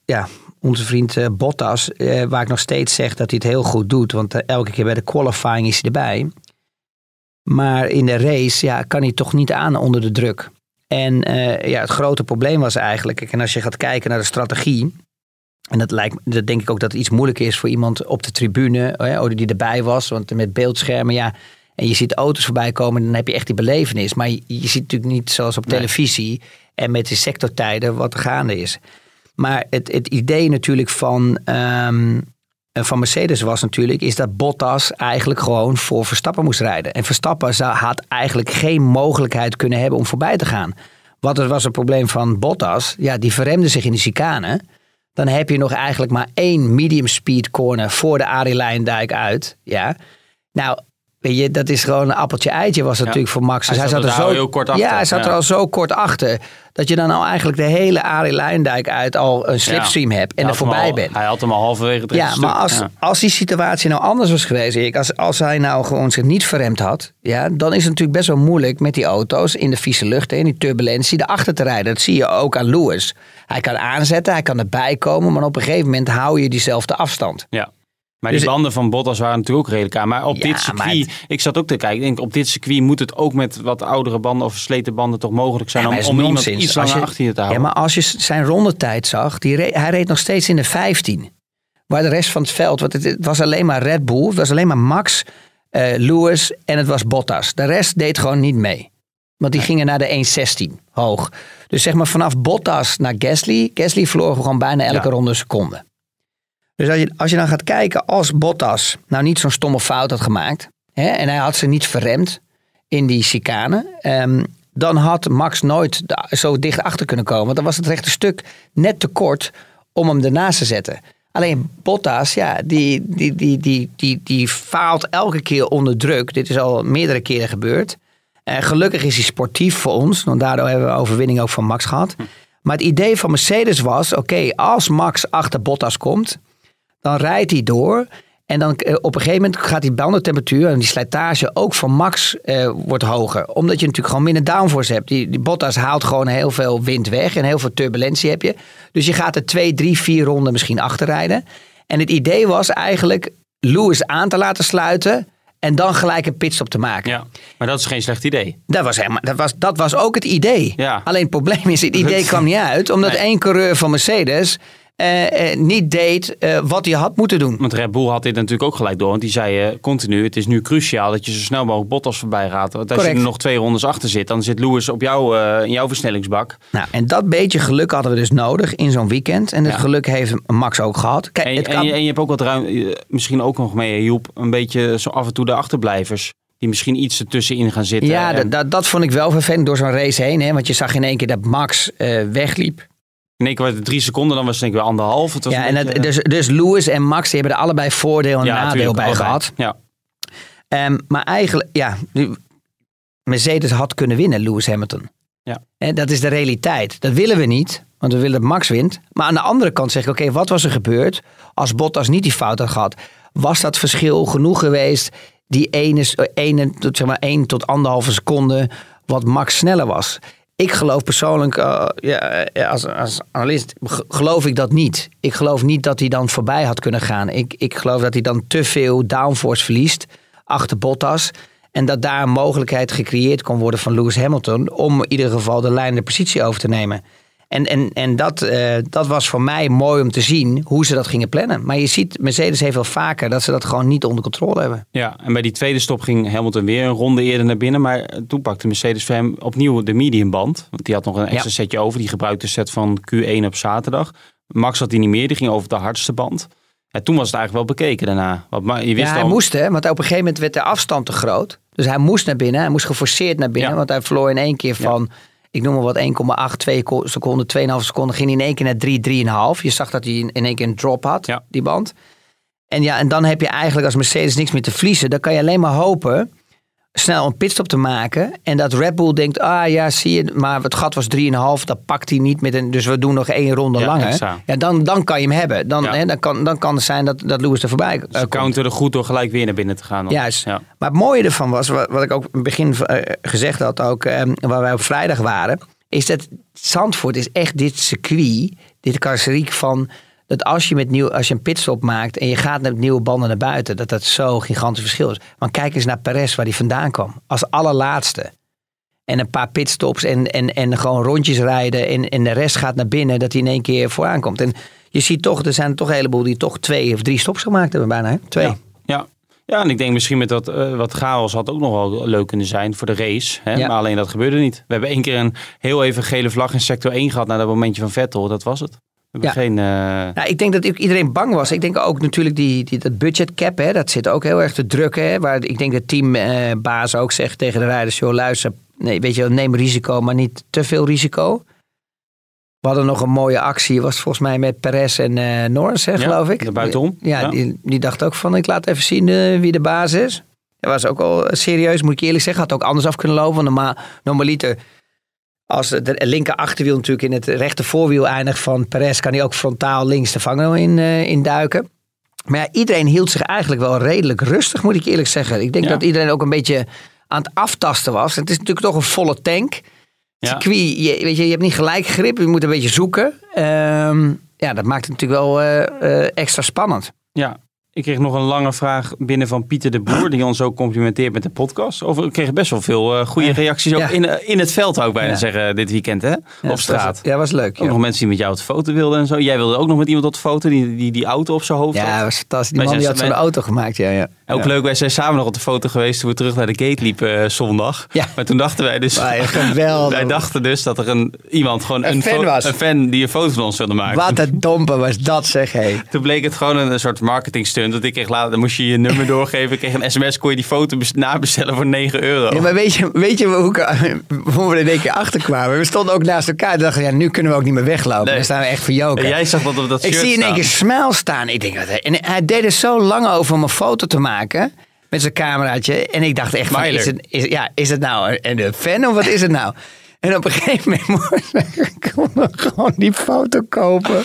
ja, onze vriend eh, Bottas, eh, waar ik nog steeds zeg dat hij het heel goed doet. Want eh, elke keer bij de qualifying is hij erbij. Maar in de race ja, kan hij toch niet aan onder de druk. En ja, het grote probleem was eigenlijk, en als je gaat kijken naar de strategie. En dat lijkt dat denk ik ook dat het iets moeilijker is voor iemand op de tribune, hè, die erbij was. Want met beeldschermen, ja. En je ziet auto's voorbij komen, dan heb je echt die belevenis. Maar je, je ziet natuurlijk niet zoals op Nee. televisie en met die sectortijden wat er gaande is. Maar het, het idee natuurlijk van, ehm, van Mercedes was natuurlijk, is dat Bottas eigenlijk gewoon voor Verstappen moest rijden. En Verstappen zou, had eigenlijk geen mogelijkheid kunnen hebben om voorbij te gaan. Wat er was het probleem van Bottas? Ja, die verremde zich in de chicane. Dan heb je nog eigenlijk maar één medium speed corner voor de Arie uit. Ja. Nou, weet je, dat is gewoon een appeltje-eitje was dat Ja. natuurlijk voor Max. Dus Hij zat er er zo heel kort achter. Ja, hij zat Ja. er al zo kort achter. Dat je dan al eigenlijk de hele Arie Leijendijk uit al een slipstream hebt en Hij er voorbij al- bent. Hij had hem al halverwege het Ja, maar stuk. als, als die situatie nou anders was geweest, Erik, als, als hij nou gewoon zich niet verremd had, ja, dan is het natuurlijk best wel moeilijk met die auto's in de vieze lucht, in die turbulentie, erachter te rijden. Dat zie je ook aan Lewis. Hij kan aanzetten, hij kan erbij komen, maar op een gegeven moment hou je diezelfde afstand. Ja. Maar Dus- die banden van Bottas waren natuurlijk ook redelijk aan. Maar op Ja, dit circuit, ik zat ook te kijken, ik denk op dit circuit moet het ook met wat oudere banden of versleten banden toch mogelijk zijn Ja, om, om iemand iets Als langer je- achter je te Ja, houden. maar als je zijn rondetijd zag, die re- hij reed nog steeds in de 15. Waar de rest van het veld, want het, het was alleen maar Red Bull, het was alleen maar Max, eh, Lewis en het was Bottas. De rest deed gewoon niet mee. Want die gingen naar de 1.16 hoog. Dus zeg maar vanaf Bottas naar Gasly. Gasly verloor gewoon bijna elke Ja. ronde een seconde. Dus als je, als je dan gaat kijken, als Bottas nou niet zo'n stomme fout had gemaakt. Hè, en hij had ze niet verremd in die chicane. ehm, dan had Max nooit zo dicht achter kunnen komen. Want dan was het rechte stuk net te kort om hem ernaast te zetten. Alleen Bottas, ja, die, die, die, die, die, die faalt elke keer onder druk. Dit is al meerdere keren gebeurd. En gelukkig is hij sportief voor ons, want daardoor hebben we overwinning ook van Max gehad. Maar het idee van Mercedes was, oké, als Max achter Bottas komt, dan rijdt hij door. En dan eh, op een gegeven moment gaat die bandentemperatuur en die slijtage ook van Max eh, wordt hoger. Omdat je natuurlijk gewoon minder downforce hebt. Die, die Bottas haalt gewoon heel veel wind weg en heel veel turbulentie heb je. Dus je gaat er twee, drie, vier ronden misschien achterrijden. En het idee was eigenlijk Lewis aan te laten sluiten en dan gelijk een pitstop te maken. Ja, maar dat is geen slecht idee. Dat was, helemaal, dat, was, dat was ook het idee. Ja. Alleen het probleem is, het idee kwam niet uit. Omdat Nee. één coureur van Mercedes eh, eh, niet deed eh, wat hij had moeten doen. Want Red Bull had dit natuurlijk ook gelijk door. Want die zei continu, het is nu cruciaal dat je zo snel mogelijk Bottas voorbij gaat. Want als Correct. je er nog twee rondes achter zit, dan zit Lewis op jou, in jouw versnellingsbak. Nou, en dat beetje geluk hadden we dus nodig in zo'n weekend. En dat Ja. geluk heeft Max ook gehad. Kijk, En, het en, kan, je, en je hebt ook wat ruim, misschien ook nog mee, Joep, een beetje zo af en toe de achterblijvers. Die misschien iets ertussenin gaan zitten. ja, En- dat, dat, vond ik wel vervelend door zo'n race heen. Hè, want je zag in één keer dat Max wegliep. In één keer het drie seconden, dan was het denk ik weer anderhalf. Het was Ja, en beetje, het, dus, dus Lewis en Max die hebben er allebei voordeel en ja, nadeel tuurlijk, bij allebei. gehad. Ja. Ehm, maar eigenlijk, ja, nu- Mercedes had kunnen winnen, Lewis Hamilton. Ja. En dat is de realiteit. Dat willen we niet, want we willen dat Max wint. Maar aan de andere kant zeg ik, oké, wat was er gebeurd als Bottas niet die fout had gehad? Was dat verschil genoeg geweest, die ene, ene tot, zeg maar, 1 tot anderhalve seconde, wat Max sneller was? Ik geloof persoonlijk, eh, ja, eh, als, als analist, ge- geloof ik dat niet. Ik geloof niet dat hij dan voorbij had kunnen gaan. Ik, ik geloof dat hij dan te veel downforce verliest achter Bottas. En dat daar een mogelijkheid gecreëerd kon worden van Lewis Hamilton om in ieder geval de leidende positie over te nemen. En, en, en dat, eh, dat was voor mij mooi om te zien hoe ze dat gingen plannen. Maar je ziet, Mercedes heeft wel vaker dat ze dat gewoon niet onder controle hebben. ja, en bij die tweede stop ging Hamilton weer een ronde eerder naar binnen. Maar toen pakte Mercedes voor hem opnieuw de mediumband. Want die had nog een extra Ja. setje over. Die gebruikte de set van Q1 op zaterdag. Max had die niet meer, die ging over de hardste band. En toen was het eigenlijk wel bekeken daarna. Want je wist Ja, hij al, moest, hè, want op een gegeven moment werd de afstand te groot. Dus hij moest naar binnen, hij moest geforceerd naar binnen. Ja. Want hij verloor in één keer van, ik noem maar wat, 1,8, 2 ko- seconden, 2,5 seconden. Ging hij in één keer naar 3, 3,5. Je zag dat hij in in één keer een drop had, Ja. die band. En ja, en dan heb je eigenlijk als Mercedes niks meer te verliezen. Dan kan je alleen maar hopen snel een pitstop te maken. En dat Red Bull denkt, ah ja, zie je, maar het gat was 3,5. Dat pakt hij niet met een, dus we doen nog één ronde Ja, langer. extra. Ja, dan, dan kan je hem hebben. Dan, Ja. hè, dan, kan, dan kan het zijn dat, dat Lewis er voorbij eh, Ze komt. counterde goed door gelijk weer naar binnen te gaan. dan. Juist. Ja. Maar het mooie ervan was, wat, wat ik ook in het begin eh, gezegd had, ook eh, waar wij op vrijdag waren, is dat Zandvoort is echt dit circuit, dit karosseriek van dat als je, met nieuw, als je een pitstop maakt en je gaat met nieuwe banden naar buiten, dat dat zo gigantisch verschil is. Want kijk eens naar Perez waar hij vandaan kwam. Als allerlaatste. En een paar pitstops en, en, en gewoon rondjes rijden en, en de rest gaat naar binnen, dat hij in één keer vooraan komt. En je ziet toch, er zijn toch een heleboel die toch twee of drie stops gemaakt hebben bijna. Hè? Twee. Ja. Ja. ja, en ik denk misschien met dat eh, wat chaos had ook nog wel leuk kunnen zijn voor de race. Hè? Ja. Maar alleen dat gebeurde niet. We hebben één keer een heel even gele vlag in sector 1 gehad na dat momentje van Vettel. Dat was het. Ja. geen... eh, Nou, ik denk dat iedereen bang was. Ik denk ook natuurlijk die, die, dat budget cap, hè, dat zit ook heel erg te drukken. Hè, waar ik denk dat teambaas ook zegt tegen de rijders, joh luister, nee, weet je, neem risico, maar niet te veel risico. We hadden nog een mooie actie, was volgens mij met Perez en eh Norris, hè, Ja, geloof ik. buitenom. Ja, Ja. Die, die dacht ook van, ik laat even zien eh, wie de baas is. Dat was ook al serieus, moet ik eerlijk zeggen. Had ook anders af kunnen lopen. Want normaal, normaliter, als de linker achterwiel natuurlijk in het rechter voorwiel eindigt van Perez, kan hij ook frontaal links de vangrail in, eh, in duiken. Maar ja, iedereen hield zich eigenlijk wel redelijk rustig, moet ik eerlijk zeggen. Ik denk Ja. dat iedereen ook een beetje aan het aftasten was. Het is natuurlijk toch een volle tank. Ja. Circuit, je, weet je, je hebt niet gelijk grip, je moet een beetje zoeken. Ehm, ja, dat maakt het natuurlijk wel eh, eh, extra spannend. Ja, ik kreeg nog een lange vraag binnen van Pieter de Boer, die ons ook complimenteert met de podcast. Over, ik kreeg best wel veel eh, goede reacties, ook Ja. in, eh, in het veld zou ik bijna Ja. zeggen, dit weekend hè, Ja, op straat. was- ja, was leuk. Ook Ja, nog mensen die met jou op de foto wilden en zo. Jij wilde ook nog met iemand op de foto, die die, die auto op zijn hoofd ja had. dat was fantastisch. Die Wij man die had zo'n auto gemaakt, ja. ja. Ook ja. leuk, wij zijn samen nog op de foto geweest toen we terug naar de gate liepen eh, zondag. Ja. Maar toen dachten wij dus... Ja, geweldig. *laughs* wij dachten dus dat er een, iemand, gewoon Een een, fan was. een fan die een foto van ons wilde maken. Wat een domper was dat, zeg hé. Toen bleek het gewoon een, een soort marketingstunt Want ik kreeg later, dan moest je je nummer doorgeven. Ik kreeg een sms, kon je die foto bes- nabestellen voor 9 euro. Ja, maar weet je, weet je hoe, ik, hoe we er in één keer achter kwamen? We stonden ook naast elkaar en dachten, ja, nu kunnen we ook niet meer weglopen. Nee. Dan staan we echt verjoken. en jij zag dat op dat Ik shirt zie in één keer Smile staan. Ik denk, en hij deed er zo lang over om een foto te maken met zijn cameraatje. En ik dacht echt, van, is, het, is, ja, is het nou een, een fan of wat is het nou? En op een gegeven moment *laughs* moest ik gewoon die foto kopen.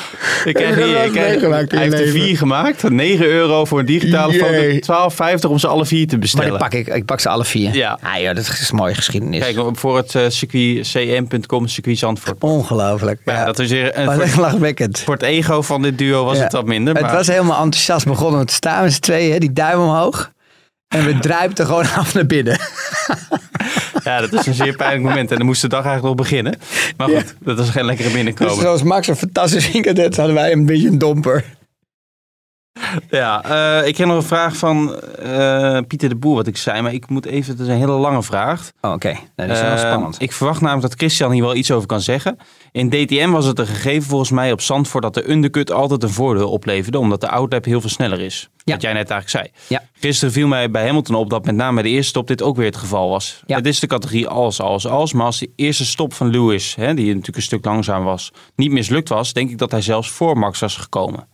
Ik krijg Heb hier, ik krijg, hij heeft er vier gemaakt. 9 euro voor een digitale Jee. foto. 12,50 om ze alle vier te Maar bestellen. die pak ik, ik pak ze alle vier. Ja. Ah, joh, dat is mooie geschiedenis. Kijk, voor het eh, circuit cm.com, circuit Zandvoort. Ongelooflijk. Ja, Ja, dat is weer, was echt lachwekkend. voor het ego van dit duo was Ja. het wat minder. Het maar was helemaal enthousiast begonnen te staan met z'n tweeën, hè, die duim omhoog. En we druipten gewoon *laughs* af naar binnen. Ja, dat is een zeer pijnlijk moment. En dan moest de dag eigenlijk nog beginnen. Maar goed, dat was geen lekkere Dus binnenkomen. zoals Max een fantastisch had, hadden wij een beetje een domper. Ja, eh, ik kreeg nog een vraag van eh, Pieter de Boer, wat ik zei. Maar ik moet even, het is een hele lange vraag. Oh, Oké, dat is wel Eh, spannend. Ik verwacht namelijk dat Christian hier wel iets over kan zeggen. In DTM was het een gegeven volgens mij op Zandvoort dat de undercut altijd een voordeel opleverde. Omdat de outlap heel veel sneller is. Ja. Wat jij net eigenlijk zei. Ja. Gisteren viel mij bij Hamilton op dat met name bij de eerste stop dit ook weer het geval was. Ja. Het is de categorie als, als, als. Maar als de eerste stop van Lewis, hè, die natuurlijk een stuk langzaam was, niet mislukt was, denk ik dat hij zelfs voor Max was gekomen.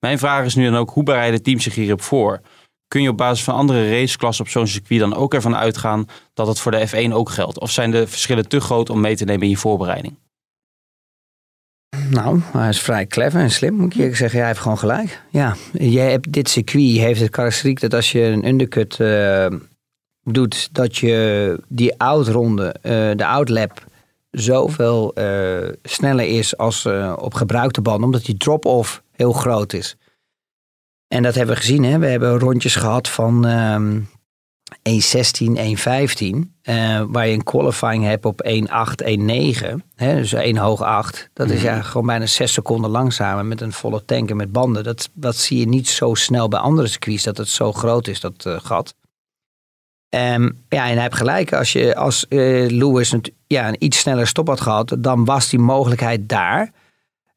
Mijn vraag is nu dan ook, hoe bereiden teams zich hierop voor? Kun je op basis van andere raceklassen op zo'n circuit dan ook ervan uitgaan dat het voor de F1 ook geldt? Of zijn de verschillen te groot om mee te nemen in je voorbereiding? Nou, hij is vrij clever en slim, moet ik zeggen. Hij heeft gewoon gelijk. Ja, jij hebt, dit circuit heeft het karakteristiek dat als je een undercut eh, doet, dat je die outronde, eh de outlap, zoveel eh, sneller is als op gebruikte banden, omdat die drop-off heel groot is. En dat hebben we gezien, hè? we hebben rondjes gehad van ehm 1.16, 1.15, eh, waar je een qualifying hebt op 1.8, 1.9, hè, dus 1 hoog 8. Dat is ja gewoon bijna 6 seconden langzamer met een volle tank en met banden. Dat, dat zie je niet zo snel bij andere circuits, dat het zo groot is, dat eh, gat. Ehm, ja, en hij heeft gelijk. Als, je, als eh, Lewis ja, een iets sneller stop had gehad, dan was die mogelijkheid daar.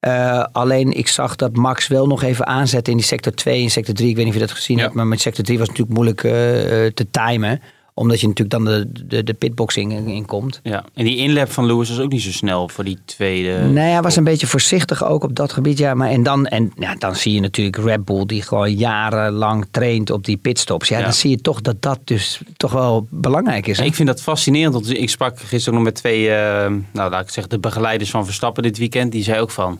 Eh, alleen ik zag dat Max wel nog even aanzette in die sector 2 en sector 3. Ik weet niet of je dat gezien Ja. hebt, maar met sector 3 was het natuurlijk moeilijk eh, eh, te timen. Omdat je natuurlijk dan de, de, de pitboxing in, in komt. Ja. En die inlap van Lewis was ook niet zo snel voor die tweede. nee, hij was een beetje voorzichtig ook op dat gebied. Ja, maar en dan, en, ja, dan zie je natuurlijk Red Bull die gewoon jarenlang traint op die pitstops. Ja, Ja. dan zie je toch dat dat dus toch wel belangrijk is. hè? Ik vind dat fascinerend. Want ik sprak gisteren ook nog met twee, nou laat ik zeggen, de begeleiders van Verstappen dit weekend. Die zei ook van,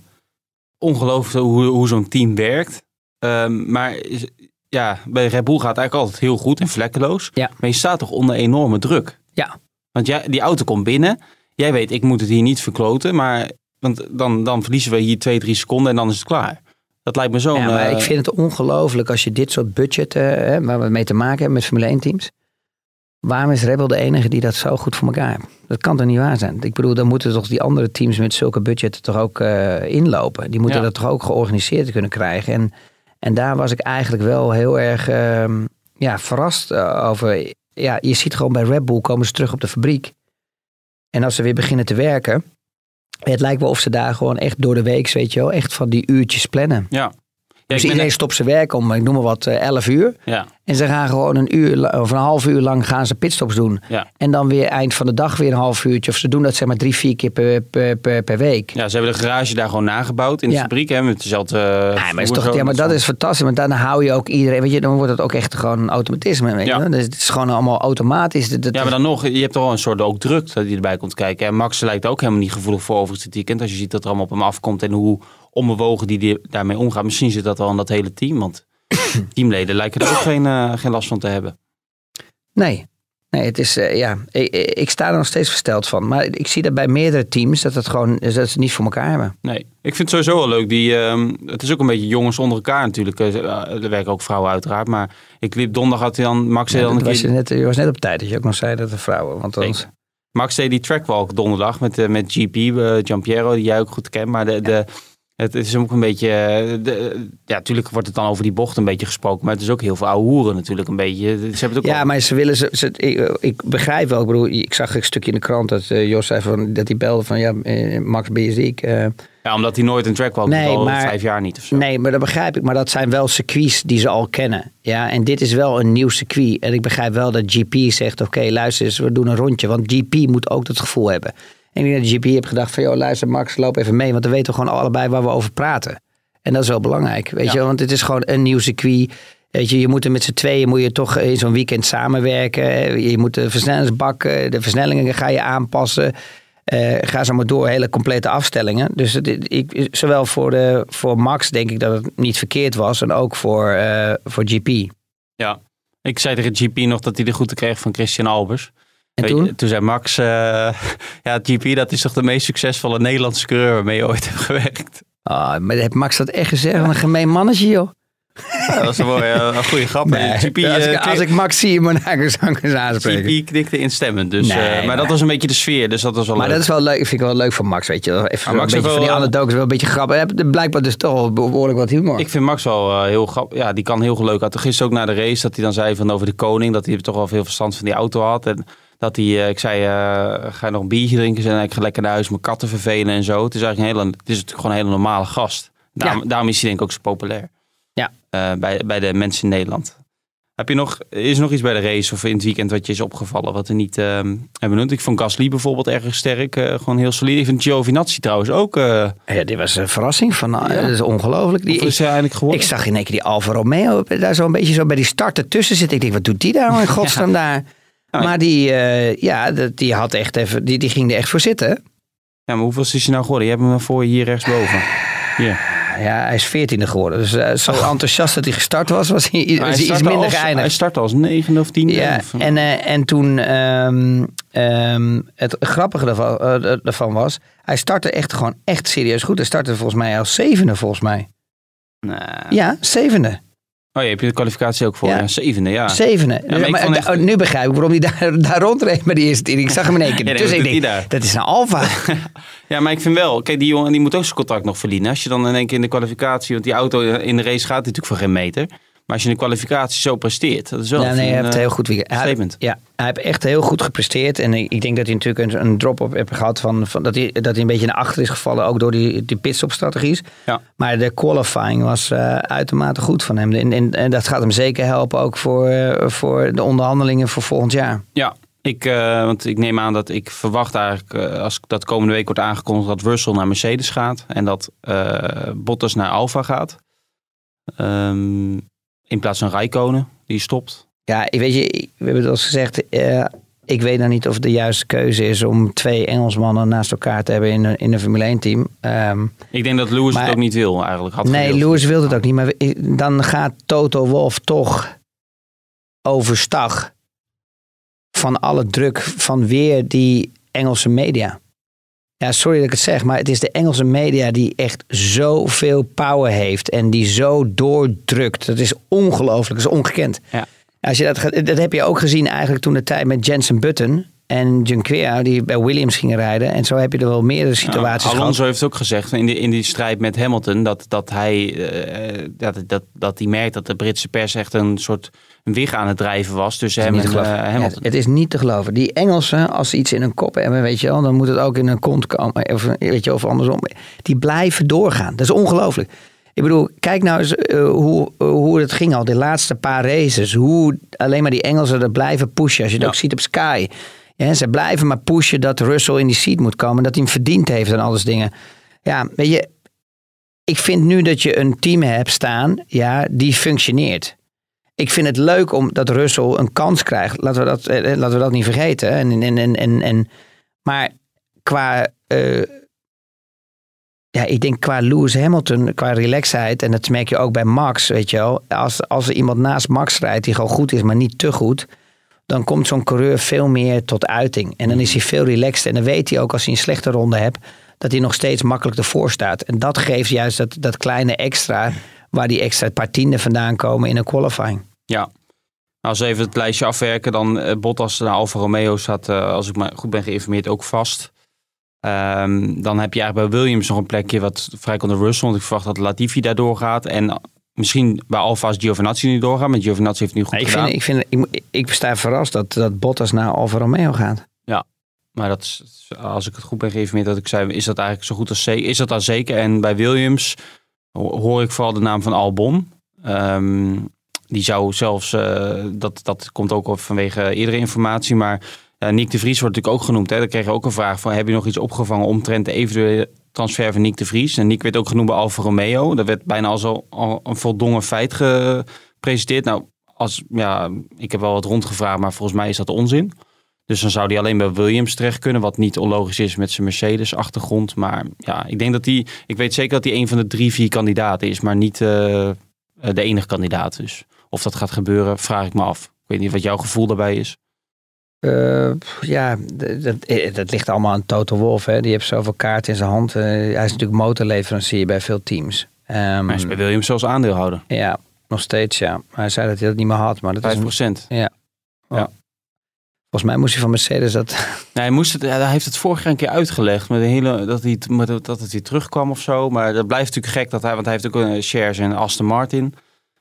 ongelooflijk hoe, hoe zo'n team werkt. Ehm, maar is- ja, bij Red Bull gaat het eigenlijk altijd heel goed en vlekkeloos. Ja. Maar je staat toch onder enorme druk. Ja. Want jij, die auto komt binnen. Jij weet, ik moet het hier niet verkloten. Maar want dan, dan verliezen we hier twee, drie seconden en dan is het klaar. Dat lijkt me zo'n... Ja, maar eh, ik vind het ongelooflijk als je dit soort budget, eh, hè, waar we mee te maken hebben met Formule 1 teams. Waarom is Rebel de enige die dat zo goed voor elkaar heeft? Dat kan toch niet waar zijn? Ik bedoel, dan moeten toch die andere teams met zulke budgetten toch ook eh, inlopen. Die moeten Ja. dat toch ook georganiseerd kunnen krijgen. En, en daar was ik eigenlijk wel heel erg ehm, ja, verrast eh, over. Ja, je ziet gewoon bij Red Bull komen ze terug op de fabriek. En als ze weer beginnen te werken. Het lijkt wel of ze daar gewoon echt door de week, weet je wel, echt van die uurtjes plannen. ja. Dus iedereen stopt zijn werk om, ik noem maar wat, eh, 11 uur. ja, En ze gaan gewoon een uur of een half uur lang gaan ze pitstops doen. ja. En dan weer eind van de dag weer een half uurtje. Of ze doen dat zeg maar drie, vier keer per, per, per, per week. ja, ze hebben de garage daar gewoon nagebouwd in de fabriek. Hè, met dezelfde Ja, maar, is vloer toch, ja, maar dat is fantastisch. Want dan hou je ook iedereen. Weet je, dan wordt het ook echt gewoon een automatisme. Weet je. Dus het is gewoon allemaal automatisch. Dat, dat- Ja, maar dan nog, je hebt toch wel een soort ook druk dat die erbij komt kijken. En Max lijkt ook helemaal niet gevoelig voor overigens dit weekend. Als je ziet dat er allemaal op hem afkomt en hoe onbewogen die, die daarmee omgaat. Misschien zit dat wel in dat hele team. Want *coughs* teamleden lijken er ook geen, eh, geen last van te hebben. Nee. Nee, het is, eh, ja, ik, ik sta er nog steeds versteld van. Maar ik zie dat bij meerdere teams dat het gewoon dat ze het niet voor elkaar hebben. Nee, ik vind het sowieso wel leuk. Die, ehm, het is ook een beetje jongens onder elkaar natuurlijk. Eh, Er werken ook vrouwen uiteraard. Maar ik liep donderdag had hij dan, Max Ja, deed dan dat een was je, net, je was net op tijd dat je ook nog zei dat de vrouwen. Want anders. Max deed die trackwalk donderdag met, eh, met GP, eh Giampiero, die jij ook goed kent. Maar de, de, het is ook een beetje... eh, De, ja, natuurlijk wordt het dan over die bocht een beetje gesproken. Maar het is ook heel veel ouwe hoeren natuurlijk een beetje. Ze hebben het ook Ja, maar ze willen ze. ze ik, ik begrijp wel. Ik bedoel, ik zag een stukje in de krant dat eh, Jos zei van dat hij belde van ja, eh, Max ben je ziek? Eh, Ja, omdat hij nooit een track wou Nee, al maar- vijf jaar niet of zo. Nee, maar dat begrijp ik. Maar dat zijn wel circuits die ze al kennen. Ja, en dit is wel een nieuw circuit. En ik begrijp wel dat GP zegt, oké, luister eens, we doen een rondje. Want GP moet ook dat gevoel hebben. En ik denk dat GP heeft gedacht van, joh, luister Max, loop even mee. Want dan weten we gewoon allebei waar we over praten. En dat is wel belangrijk, weet je. Want het is gewoon een nieuw circuit. Weet je, je moet er met z'n tweeën moet je toch in zo'n weekend samenwerken. Je moet de versnellingsbak, eh, de versnellingen ga je aanpassen. Eh, ga zo maar door, hele complete afstellingen. Dus het, ik, zowel voor, de, voor Max denk ik dat het niet verkeerd was. En ook voor, eh, voor GP. Ja. Ik zei tegen GP nog dat hij de groeten kreeg van Christian Albers. En toen? toen zei Max, eh, *laughs* ja, GP dat is toch de meest succesvolle Nederlandse coureur waarmee je ooit hebt gewerkt. Ah, maar heeft Max dat echt gezegd? Wat een gemeen mannetje, joh. *laughs* Ja, dat was een, mooie, eh, een goede grap. Nee, GP, als, ik, eh, als ik Max zie, moet ik eens eens aanspreken. GP knikte instemmend. Dus, Nee, maar, maar- dat was een beetje de sfeer, dus dat was wel Maar leuk. dat is wel leuk, vind ik wel leuk van Max, weet je. Even Maar een Max beetje van die anekdotes, wel een beetje grappig. Blijkbaar dus toch wel behoorlijk wat humor. Ik vind Max wel heel grappig. Ja, die kan heel leuk uit. Gisteren ook na de race dat hij dan zei van over de koning. Dat hij toch wel veel verstand van die auto had. En dat hij, eh, ik zei, eh, ga je nog een biertje drinken? En ik ga lekker naar huis mijn katten vervelen en zo. Het is eigenlijk een hele, het is natuurlijk gewoon een hele normale gast. Daarom, daarom is hij denk ik ook zo populair. Ja. Eh, bij, bij de mensen in Nederland. Heb je nog, is er nog iets bij de race of in het weekend wat je is opgevallen? Wat we niet ehm, hebben benoemd? Ik vond Gasly bijvoorbeeld erg sterk. eh, gewoon heel solide. Ik vind Giovinazzi trouwens ook. eh Ja, dit was een verrassing. Van, nou, Dat is ongelooflijk. Die, is hij eigenlijk geworden? Ik zag in één keer die Alfa Romeo daar zo een beetje zo bij die start ertussen zitten. Ik denk, wat doet die daar nou *laughs* in godsnaam daar? Maar die, eh, ja, die, had echt even, die, die ging er echt voor zitten. Ja, maar hoeveel is hij nou geworden? Je hebt hem voor je hier rechtsboven. Hier. Ja, hij is veertiende geworden. Dus eh, zo enthousiast dat hij gestart was, was hij, was hij iets minder als, Hij geëindigd. startte als negende of tiende. Ja, of- en, eh, en toen ehm, ehm, het grappige daarvan, eh, daarvan was, hij startte echt gewoon echt serieus goed. Hij startte volgens mij als zevende, volgens mij. Nee. Ja, zevende. Oh, je hebt je de kwalificatie ook voor. Ja. Ja. Zevende, ja. Zevende. maar maar, echt- oh, nu begrijp ik waarom hij daar, *laughs* daar rondreed met die eerste tien. Ik zag hem in één keer. Ja, dus ik denk, daar? dat is een Alfa. *laughs* Ja, maar ik vind wel, kijk, die jongen die moet ook zijn contract nog verdienen. Als je dan in één keer in de kwalificatie, want die auto in de race gaat natuurlijk voor geen meter. Maar als je in de kwalificatie zo presteert, dat is wel Ja, nee, hij een, heeft eh, heel goed weekend. Hij, statement. ja, hij heeft echt heel goed gepresteerd. En ik denk dat hij natuurlijk een, een drop-up heeft gehad. Van, van, dat, hij, dat hij een beetje naar achter is gevallen. Ook door die, die pitstop-strategies. Ja. Maar de qualifying was eh, uitermate goed van hem. En, en, en dat gaat hem zeker helpen ook voor, eh, voor de onderhandelingen voor volgend jaar. Ja, ik, want ik neem aan dat ik verwacht eigenlijk, als dat komende week wordt aangekondigd, dat Russell naar Mercedes gaat. En dat eh, Bottas naar Alfa gaat. Ehm, in plaats van Rijkonen, die stopt. Ja, ik weet je, we hebben het al gezegd. eh, ik weet nou niet of het de juiste keuze is om twee Engelsmannen naast elkaar te hebben in een, in een Formule 1 team. Ehm, Ik denk dat Lewis Maar- het ook niet wil eigenlijk. Had nee, gewild. Lewis wilde het ook niet. Maar dan gaat Toto Wolf toch overstag van alle druk van weer die Engelse media. Ja, sorry dat ik het zeg, maar het is de Engelse media die echt zoveel power heeft en die zo doordrukt. Dat is ongelooflijk, dat is ongekend. Ja. Als je dat, dat heb je ook gezien eigenlijk toen de tijd met Jensen Button en Junqueira die bij Williams gingen rijden. En zo heb je er wel meerdere situaties gehad. Alonso heeft ook gezegd in die, in die strijd met Hamilton dat, dat, hij, eh, dat, dat, dat hij merkt dat de Britse pers echt een soort wig aan het drijven was tussen hem en geloven. Hamilton. Ja, het is niet te geloven. Die Engelsen, als ze iets in hun kop hebben, weet je wel, dan moet het ook in hun kont komen. Of, weet je, of andersom. Die blijven doorgaan. Dat is ongelooflijk. Ik bedoel, kijk nou eens eh, hoe, hoe het ging al, de laatste paar races. Hoe alleen maar die Engelsen er blijven pushen. Als je het Ja. ook ziet op Sky. Ja, ze blijven maar pushen dat Russell in die seat moet komen. Dat hij hem verdiend heeft en alles dingen. Ja, weet je, ik vind nu dat je een team hebt staan, ja, die functioneert. Ik vind het leuk om dat Russell een kans krijgt. Laten we dat, eh, laten we dat niet vergeten. En, en, en, en, en, maar qua, eh, ja, ik denk qua Lewis Hamilton, qua relaxheid, en dat merk je ook bij Max, weet je wel. Als, als er iemand naast Max rijdt die gewoon goed is, maar niet te goed, dan komt zo'n coureur veel meer tot uiting. En dan is hij veel relaxed. En dan weet hij ook als hij een slechte ronde hebt, dat hij nog steeds makkelijk ervoor staat. En dat geeft juist dat, dat kleine extra, waar die extra paar tienden vandaan komen in een qualifying. Ja. Als we even het lijstje afwerken, dan eh, Bottas naar Alfa Romeo staat, eh, als ik maar goed ben geïnformeerd, ook vast. Ehm, dan heb je eigenlijk bij Williams nog een plekje wat vrij komt de Russell. Want ik verwacht dat Latifi daardoor gaat. En misschien bij Alfa is Giovinazzi niet doorgaan. Maar Giovinazzi heeft nu goed ik, gedaan. vind, ik, vind, ik, ik sta verrast dat, dat Bottas naar Alfa Romeo gaat. Maar dat is, als ik het goed ben geïnformeerd dat ik zei, is dat eigenlijk zo goed als zeker? Is dat dan zeker? En bij Williams ho- hoor ik vooral de naam van Albon. Ehm, die zou zelfs, eh, dat, dat komt ook vanwege eerdere informatie, maar ja, Nick de Vries wordt natuurlijk ook genoemd. Hè? Daar kreeg je ook een vraag van, heb je nog iets opgevangen omtrent de eventuele transfer van Nick de Vries? En Nick werd ook genoemd bij Alfa Romeo. Dat werd bijna al, zo, een voldongen feit gepresenteerd. Nou, als, ja, ik heb wel wat rondgevraagd, maar volgens mij is dat onzin. Dus dan zou hij alleen bij Williams terecht kunnen, wat niet onlogisch is met zijn Mercedes-achtergrond. Maar ja, ik denk dat hij, ik weet zeker dat hij een van de drie, vier kandidaten is, maar niet eh, de enige kandidaat. Dus of dat gaat gebeuren, vraag ik me af. Ik weet niet wat jouw gevoel daarbij is. Eh, ja, dat, eh, dat ligt allemaal aan Toto Wolff. Hè. Die heeft zoveel kaarten in zijn hand. Eh, hij is natuurlijk motorleverancier bij veel teams. Maar hij is bij Williams zelfs aandeelhouder. ja, nog steeds ja. Hij zei dat hij dat niet meer had. Maar dat is 5 een- procent. volgens mij moest hij van Mercedes dat... *laughs* Nee, hij, moest het, hij heeft het vorig jaar een keer uitgelegd. Met een hele, dat, hij, het- met, dat het weer terugkwam of zo. Maar dat blijft natuurlijk gek. Dat hij, want hij heeft ook een shares in Aston Martin.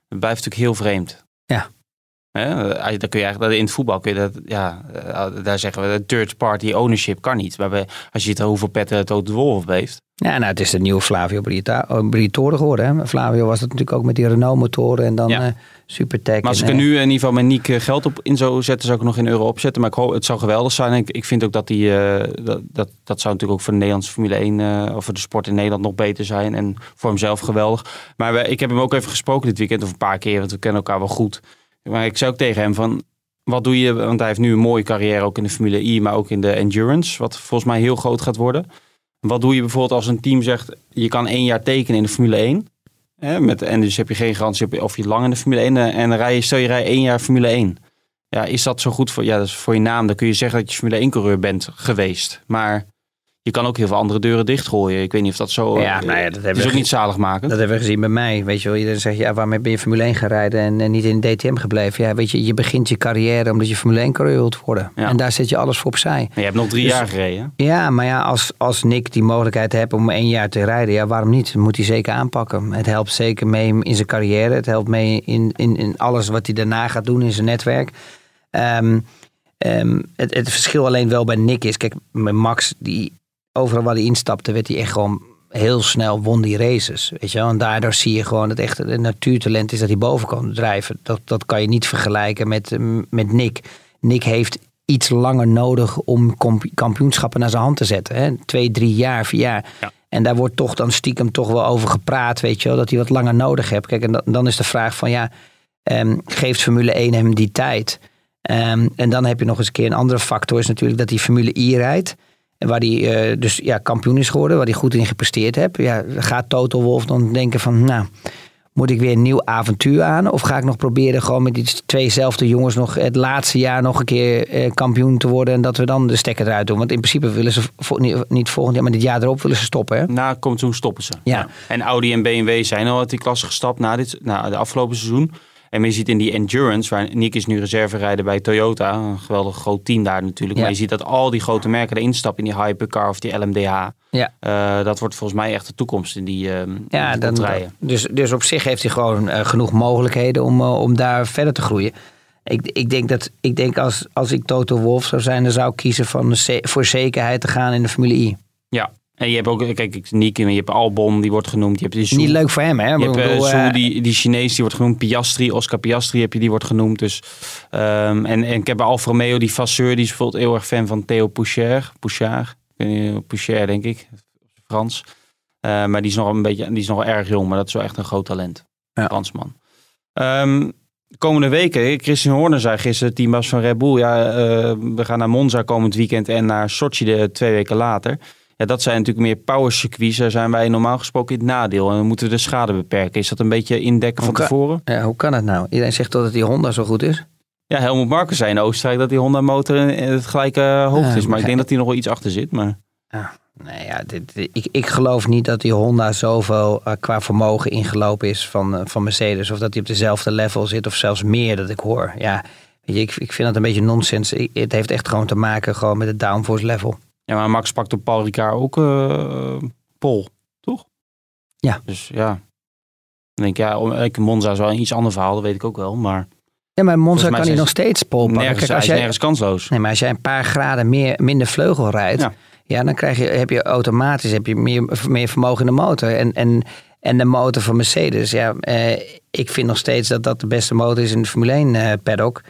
Dat blijft natuurlijk heel vreemd. Ja. Hè? Dan kun je eigenlijk, in het voetbal kun je dat, ja, eh, daar zeggen we, third party ownership kan niet. Maar als je ziet hoeveel petten Toto Wolff heeft. Ja, nou, het is de nieuwe Flavio oh, Briatore geworden. Hè. Flavio was dat natuurlijk ook met die Renault-motoren en dan Ja. eh Supertech. Maar als en, ik er eh, nu in ieder geval met Niek geld op in zou zetten, zou ik er nog in euro opzetten. Maar ik hoop, het zou geweldig zijn. Ik, ik vind ook dat die, dat, dat, dat zou natuurlijk ook voor de Nederlandse Formule 1 eh, of voor de sport in Nederland nog beter zijn. En voor hemzelf geweldig. Maar we- ik heb hem ook even gesproken dit weekend of een paar keer, want we kennen elkaar wel goed. Maar ik zei ook tegen hem van, wat doe je? Want hij heeft nu een mooie carrière ook in de Formule I, maar ook in de endurance, wat volgens mij heel groot gaat worden. Wat doe je bijvoorbeeld als een team zegt, je kan één jaar tekenen in de Formule 1. Hè, met, en dus heb je geen garantie of je lang in de Formule 1 eh, en rij je, stel je rij één jaar Formule 1. Ja, is dat zo goed voor, ja, dat is voor je naam? Dan kun je zeggen dat je Formule 1 coureur bent geweest. Maar je kan ook heel veel andere deuren dichtgooien. Ik weet niet of dat zo... Ja, eh, ja, dat hebben is we ook niet zalig maken. Dat hebben we gezien bij mij. Weet je wel, iedereen zegt, ja, waarmee ben je Formule 1 gaan rijden en, en niet in de DTM gebleven? Ja, weet je, je begint je carrière omdat je Formule 1 coureur wilt worden. Ja. En daar zet je alles voor opzij. je hebt nog drie Dus- jaar gereden. Ja, maar ja, als, als Nick die mogelijkheid heeft om één jaar te rijden, ja, waarom niet? Dat moet hij zeker aanpakken. Het helpt zeker mee in zijn carrière. Het helpt mee in, in, in alles wat hij daarna gaat doen in zijn netwerk. Ehm, ehm, het, het verschil alleen wel bij Nick is, kijk, met Max, die overal waar hij instapte, werd hij echt gewoon heel snel won die races. Weet je wel? En daardoor zie je gewoon dat echt het natuurtalent is dat hij boven kan drijven. Dat, dat kan je niet vergelijken met, mm, met Nick. Nick heeft iets langer nodig om kampioenschappen naar zijn hand te zetten. Hè? Twee, drie jaar, vier jaar. Ja. En daar wordt toch dan stiekem toch wel over gepraat, weet je wel, dat hij wat langer nodig heeft. Kijk, en dan, dan is de vraag van ja, ehm, geeft Formule 1 hem die tijd? Ehm, en dan heb je nog eens een keer een andere factor, is natuurlijk dat hij Formule I rijdt. En waar hij eh, dus ja, kampioen is geworden, waar hij goed in gepresteerd heeft. Ja, gaat Toto Wolf dan denken van, nou, moet ik weer een nieuw avontuur aan? Of ga ik nog proberen gewoon met die tweezelfde jongens nog het laatste jaar nog een keer eh, kampioen te worden. En dat we dan de stekker eruit doen. Want in principe willen ze niet, niet volgend jaar, maar dit jaar erop willen ze stoppen. Hè? Na komt toen stoppen ze. Ja. En Audi en BMW zijn al uit die klasse gestapt na, dit, na de afgelopen seizoen. En je ziet in die Endurance, waar Nick is nu reserverijder bij Toyota. Een geweldig groot team daar natuurlijk. Ja. Maar je ziet dat al die grote merken erin stappen in die Hypercar of die LMDH. Ja. Eh, dat wordt volgens mij echt de toekomst in die, ehm Ja, in die dan, batterijen. dus, dus op zich heeft hij gewoon eh, genoeg mogelijkheden om, om daar verder te groeien. Ik, ik denk dat ik denk als, als ik Toto Wolf zou zijn, dan zou ik kiezen van, voor zekerheid te gaan in de Formule I. Ja. En je hebt ook, kijk, Nick, je hebt Albon, die wordt genoemd. Je hebt die Zhou- Niet leuk voor hem, hè? Je hebt eh, eh, die, die Chinees, die wordt genoemd. Piastri, Oscar Piastri heb je, die wordt genoemd. Dus, ehm, en, en ik heb bij Alfa Romeo die Vasseur, die is bijvoorbeeld heel erg fan van Theo Pouchard. Pouchard, Pouchard denk ik, Frans. Eh, maar die is nog een beetje, die is nog erg jong, maar dat is wel echt een groot talent. Ja. Fransman. Ehm, de komende weken, Christian Horner zei gisteren, teambas van Red Bull, ja, we gaan naar Monza komend weekend en naar Sochi de twee weken later. Ja, dat zijn natuurlijk meer power circuits. Daar zijn wij normaal gesproken in het nadeel. En dan moeten we de schade beperken. Is dat een beetje indekken van kan- tevoren? ja, hoe kan het nou? Iedereen zegt toch dat die Honda zo goed is? Ja, Helmut Marko zei in Oostenrijk dat die Honda motor het gelijke hoogte Ja, is. Maar ik denk dat hij nog wel iets achter zit. Maar Nee, ja, dit, dit- ik, ik geloof niet dat die Honda zoveel eh, qua vermogen ingelopen is van, eh, van Mercedes. Of dat hij op dezelfde level zit of zelfs meer dat ik hoor. Ja, weet je, ik, ik vind dat een beetje nonsens. Het heeft echt gewoon te maken gewoon met het downforce level. Ja, maar Max pakt op Paul Ricard ook eh pol, toch? Ja. Dus ja. Dan denk ik, ja, Monza is wel een iets ander verhaal, dat weet ik ook wel. Maar Ja, maar Monza kan hij nog steeds pol pakken. Nergens, Kijk, als jij, nergens kansloos. nee, maar als jij een paar graden meer, minder vleugel rijdt, Ja. ja. dan krijg je, heb je automatisch heb je meer, meer vermogen in de motor. En, en, en de motor van Mercedes, ja, eh, ik vind nog steeds dat dat de beste motor is in de Formule 1 eh, paddock.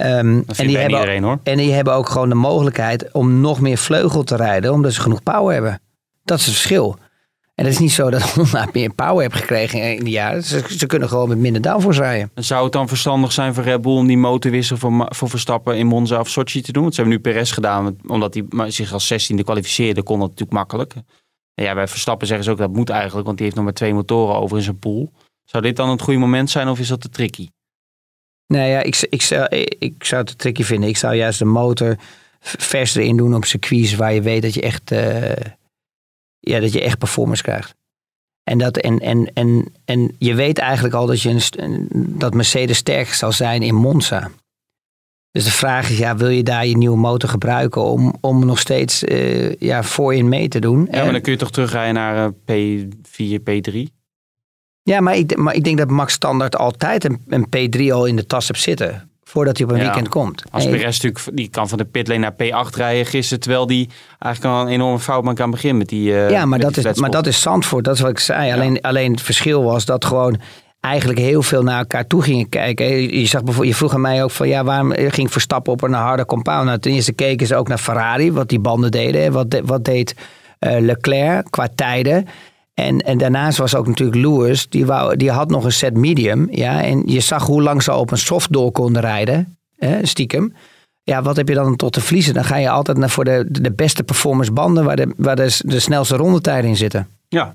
Ehm, en, die hebben, iedereen hoor. en die hebben ook gewoon de mogelijkheid om nog meer vleugel te rijden, omdat ze genoeg power hebben. Dat is het verschil. En het is niet zo dat *laughs* Honda meer power heeft gekregen in die jaren. Ze, ze kunnen gewoon met minder downforce rijden. Zou het dan verstandig zijn voor Red Bull om die motorwissel voor, voor Verstappen in Monza of Sochi te doen? Want ze hebben nu Perez gedaan, omdat hij zich als 16e kwalificeerde, kon dat natuurlijk makkelijk. En ja, bij Verstappen zeggen ze ook dat moet eigenlijk, want die heeft nog maar twee motoren over in zijn pool. Zou dit dan het goede moment zijn of is dat te tricky? Nee, ja, ik, ik, zou, ik zou het tricky vinden. Ik zou juist de motor vers erin doen op circuits waar je weet dat je echt, eh, ja, dat je echt performance krijgt. En, dat, en, en, en, en je weet eigenlijk al dat, je een, dat Mercedes sterker zal zijn in Monza. Dus de vraag is, ja, wil je daar je nieuwe motor gebruiken om, om nog steeds eh, ja, voor je mee te doen? Ja, maar dan kun je toch terugrijden naar eh, P4, P3? Ja, maar ik, maar ik denk dat Max Standaard altijd een, een P3 al in de tas heeft zitten. Voordat hij op een Ja. weekend komt. Als En- Perez natuurlijk, die kan van de pitlane naar P8 rijden gisteren, terwijl die eigenlijk al een enorme fout maakt aan het begin met die eh, Ja, maar dat, is, maar dat is Zandvoort, dat is wat ik zei. Alleen, alleen het verschil was dat gewoon eigenlijk heel veel naar elkaar toe gingen kijken. Je, zag bijvoorbeeld, je vroeg aan mij ook van ja, waarom ging Verstappen op een harde compound? Nou, ten eerste keken ze ook naar Ferrari, wat die banden deden. Wat, de- wat deed eh, Leclerc qua tijden? En, en daarnaast was ook natuurlijk Lewis, die, wou, die had nog een set medium. Ja, en je zag hoe lang ze op een soft door konden rijden, hè, stiekem. Ja, wat heb je dan tot te verliezen? Dan ga je altijd naar voor de, de beste performance banden waar de, waar de, de snelste rondetijden in zitten. Ja.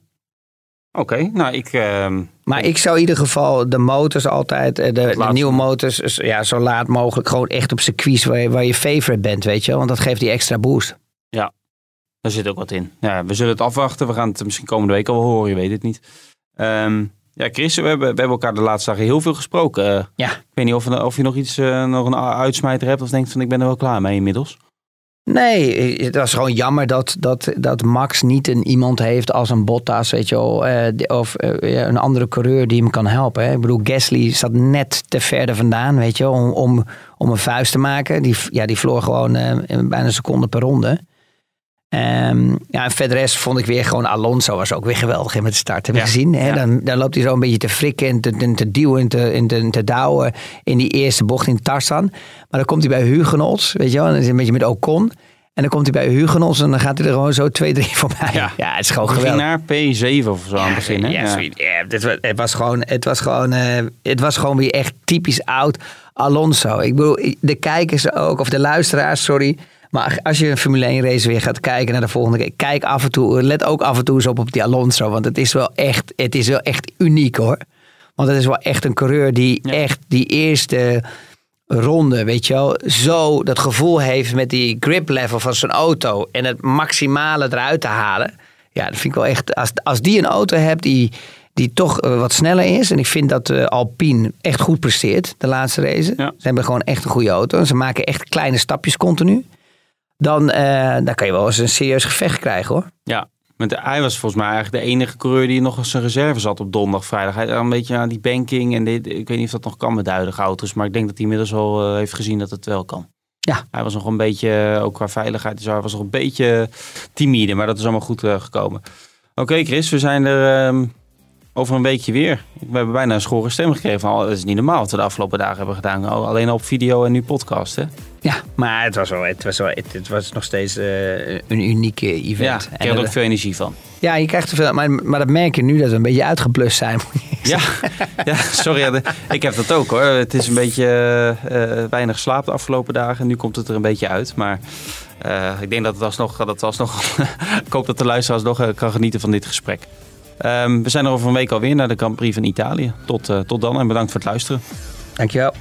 Oké, nou ik... ehm, Maar ik zou in ieder geval de motors altijd, eh, de, nieuwe motors, ja, zo laat mogelijk gewoon echt op circuits waar je, waar je favorite bent, weet je. Want dat geeft die extra boost. Daar zit ook wat in. Ja, we zullen het afwachten. We gaan het misschien komende week al wel horen, je weet het niet. Ehm, ja, Chris, we hebben, we hebben elkaar de laatste dagen heel veel gesproken. Eh, Ja. Ik weet niet of, of je nog iets, eh, nog een uitsmijter hebt of denkt van ik ben er wel klaar mee inmiddels. Nee, eh, het was gewoon jammer dat, dat, dat Max niet een iemand heeft als een Bottas, weet je wel. eh, of eh, een andere coureur die hem kan helpen. Hè. Ik bedoel, Gasly zat net te verder vandaan, weet je wel, om, om, om een vuist te maken. Die, ja, die verloor gewoon eh, in bijna een seconde per ronde. Ehm, ja, en verder rest vond ik weer gewoon Alonso was ook weer geweldig in met de start. Heb je Ja, gezien? Hè? Dan, dan loopt hij zo een beetje te frikken en te, te, te duwen en te, en te, te douwen in die eerste bocht in Tarzan. Maar dan komt hij bij Hugenholz, weet je wel, en dan is een beetje met Ocon. En dan komt hij bij Hugenholz en dan gaat hij er gewoon zo twee, drie *laughs* voorbij. Ja. Ja, het is gewoon We geweldig. naar P7 of zo aan het begin. Hè? Ja, Ja. zoiets. Ja, dit was, het, was gewoon, het, was gewoon, eh, het was gewoon weer echt typisch oud Alonso. Ik bedoel, de kijkers ook, of de luisteraars, sorry. Maar als je een Formule 1 race weer gaat kijken naar de volgende keer, kijk af en toe, let ook af en toe eens op op die Alonso. Want het is wel echt, het is wel echt uniek hoor. Want het is wel echt een coureur die Ja. echt die eerste ronde, weet je wel, zo dat gevoel heeft met die grip level van zijn auto en het maximale eruit te halen. Ja, dat vind ik wel echt. Als, als die een auto hebt die, die toch eh, wat sneller is. En ik vind dat eh, Alpine echt goed presteert, de laatste race. Ja. Ze hebben gewoon echt een goede auto. En ze maken echt kleine stapjes continu. Dan, eh, dan kan je wel eens een serieus gevecht krijgen hoor. Ja, want hij was volgens mij eigenlijk de enige coureur die nog als zijn reserve zat op donderdag, vrijdag. Hij had een beetje aan die banking en dit, ik weet niet of dat nog kan met de huidige auto's, maar ik denk dat hij inmiddels al eh, heeft gezien dat het wel kan. Ja. Hij was nog een beetje, eh, ook qua veiligheid, dus hij was nog een beetje timide, maar dat is allemaal goed gekomen. Oké Chris, we zijn er ehm, over een weekje weer. We hebben bijna een schorre stem gekregen van, oh, dat is niet normaal wat we de afgelopen dagen hebben gedaan. Al- Alleen op video en nu podcast hè. Ja, maar het was, wel, het was, wel, het, het was nog steeds eh, een unieke event. Ja, ik kreeg er ook veel energie van. Ja, je krijgt er veel, maar, maar dat merk je nu dat we een beetje uitgeblust zijn. *laughs* Ja, ja sorry. ik heb dat ook hoor. Het is een beetje eh, eh, weinig slaap de afgelopen dagen. Nu komt het er een beetje uit. Maar ik denk dat het alsnog... Dat het alsnog *laughs* ik hoop dat de luisteraars nog kan genieten van dit gesprek. Ehm, we zijn er over een week alweer naar de Grand Prix van Italië. Tot, tot dan en bedankt voor het luisteren. Dankjewel.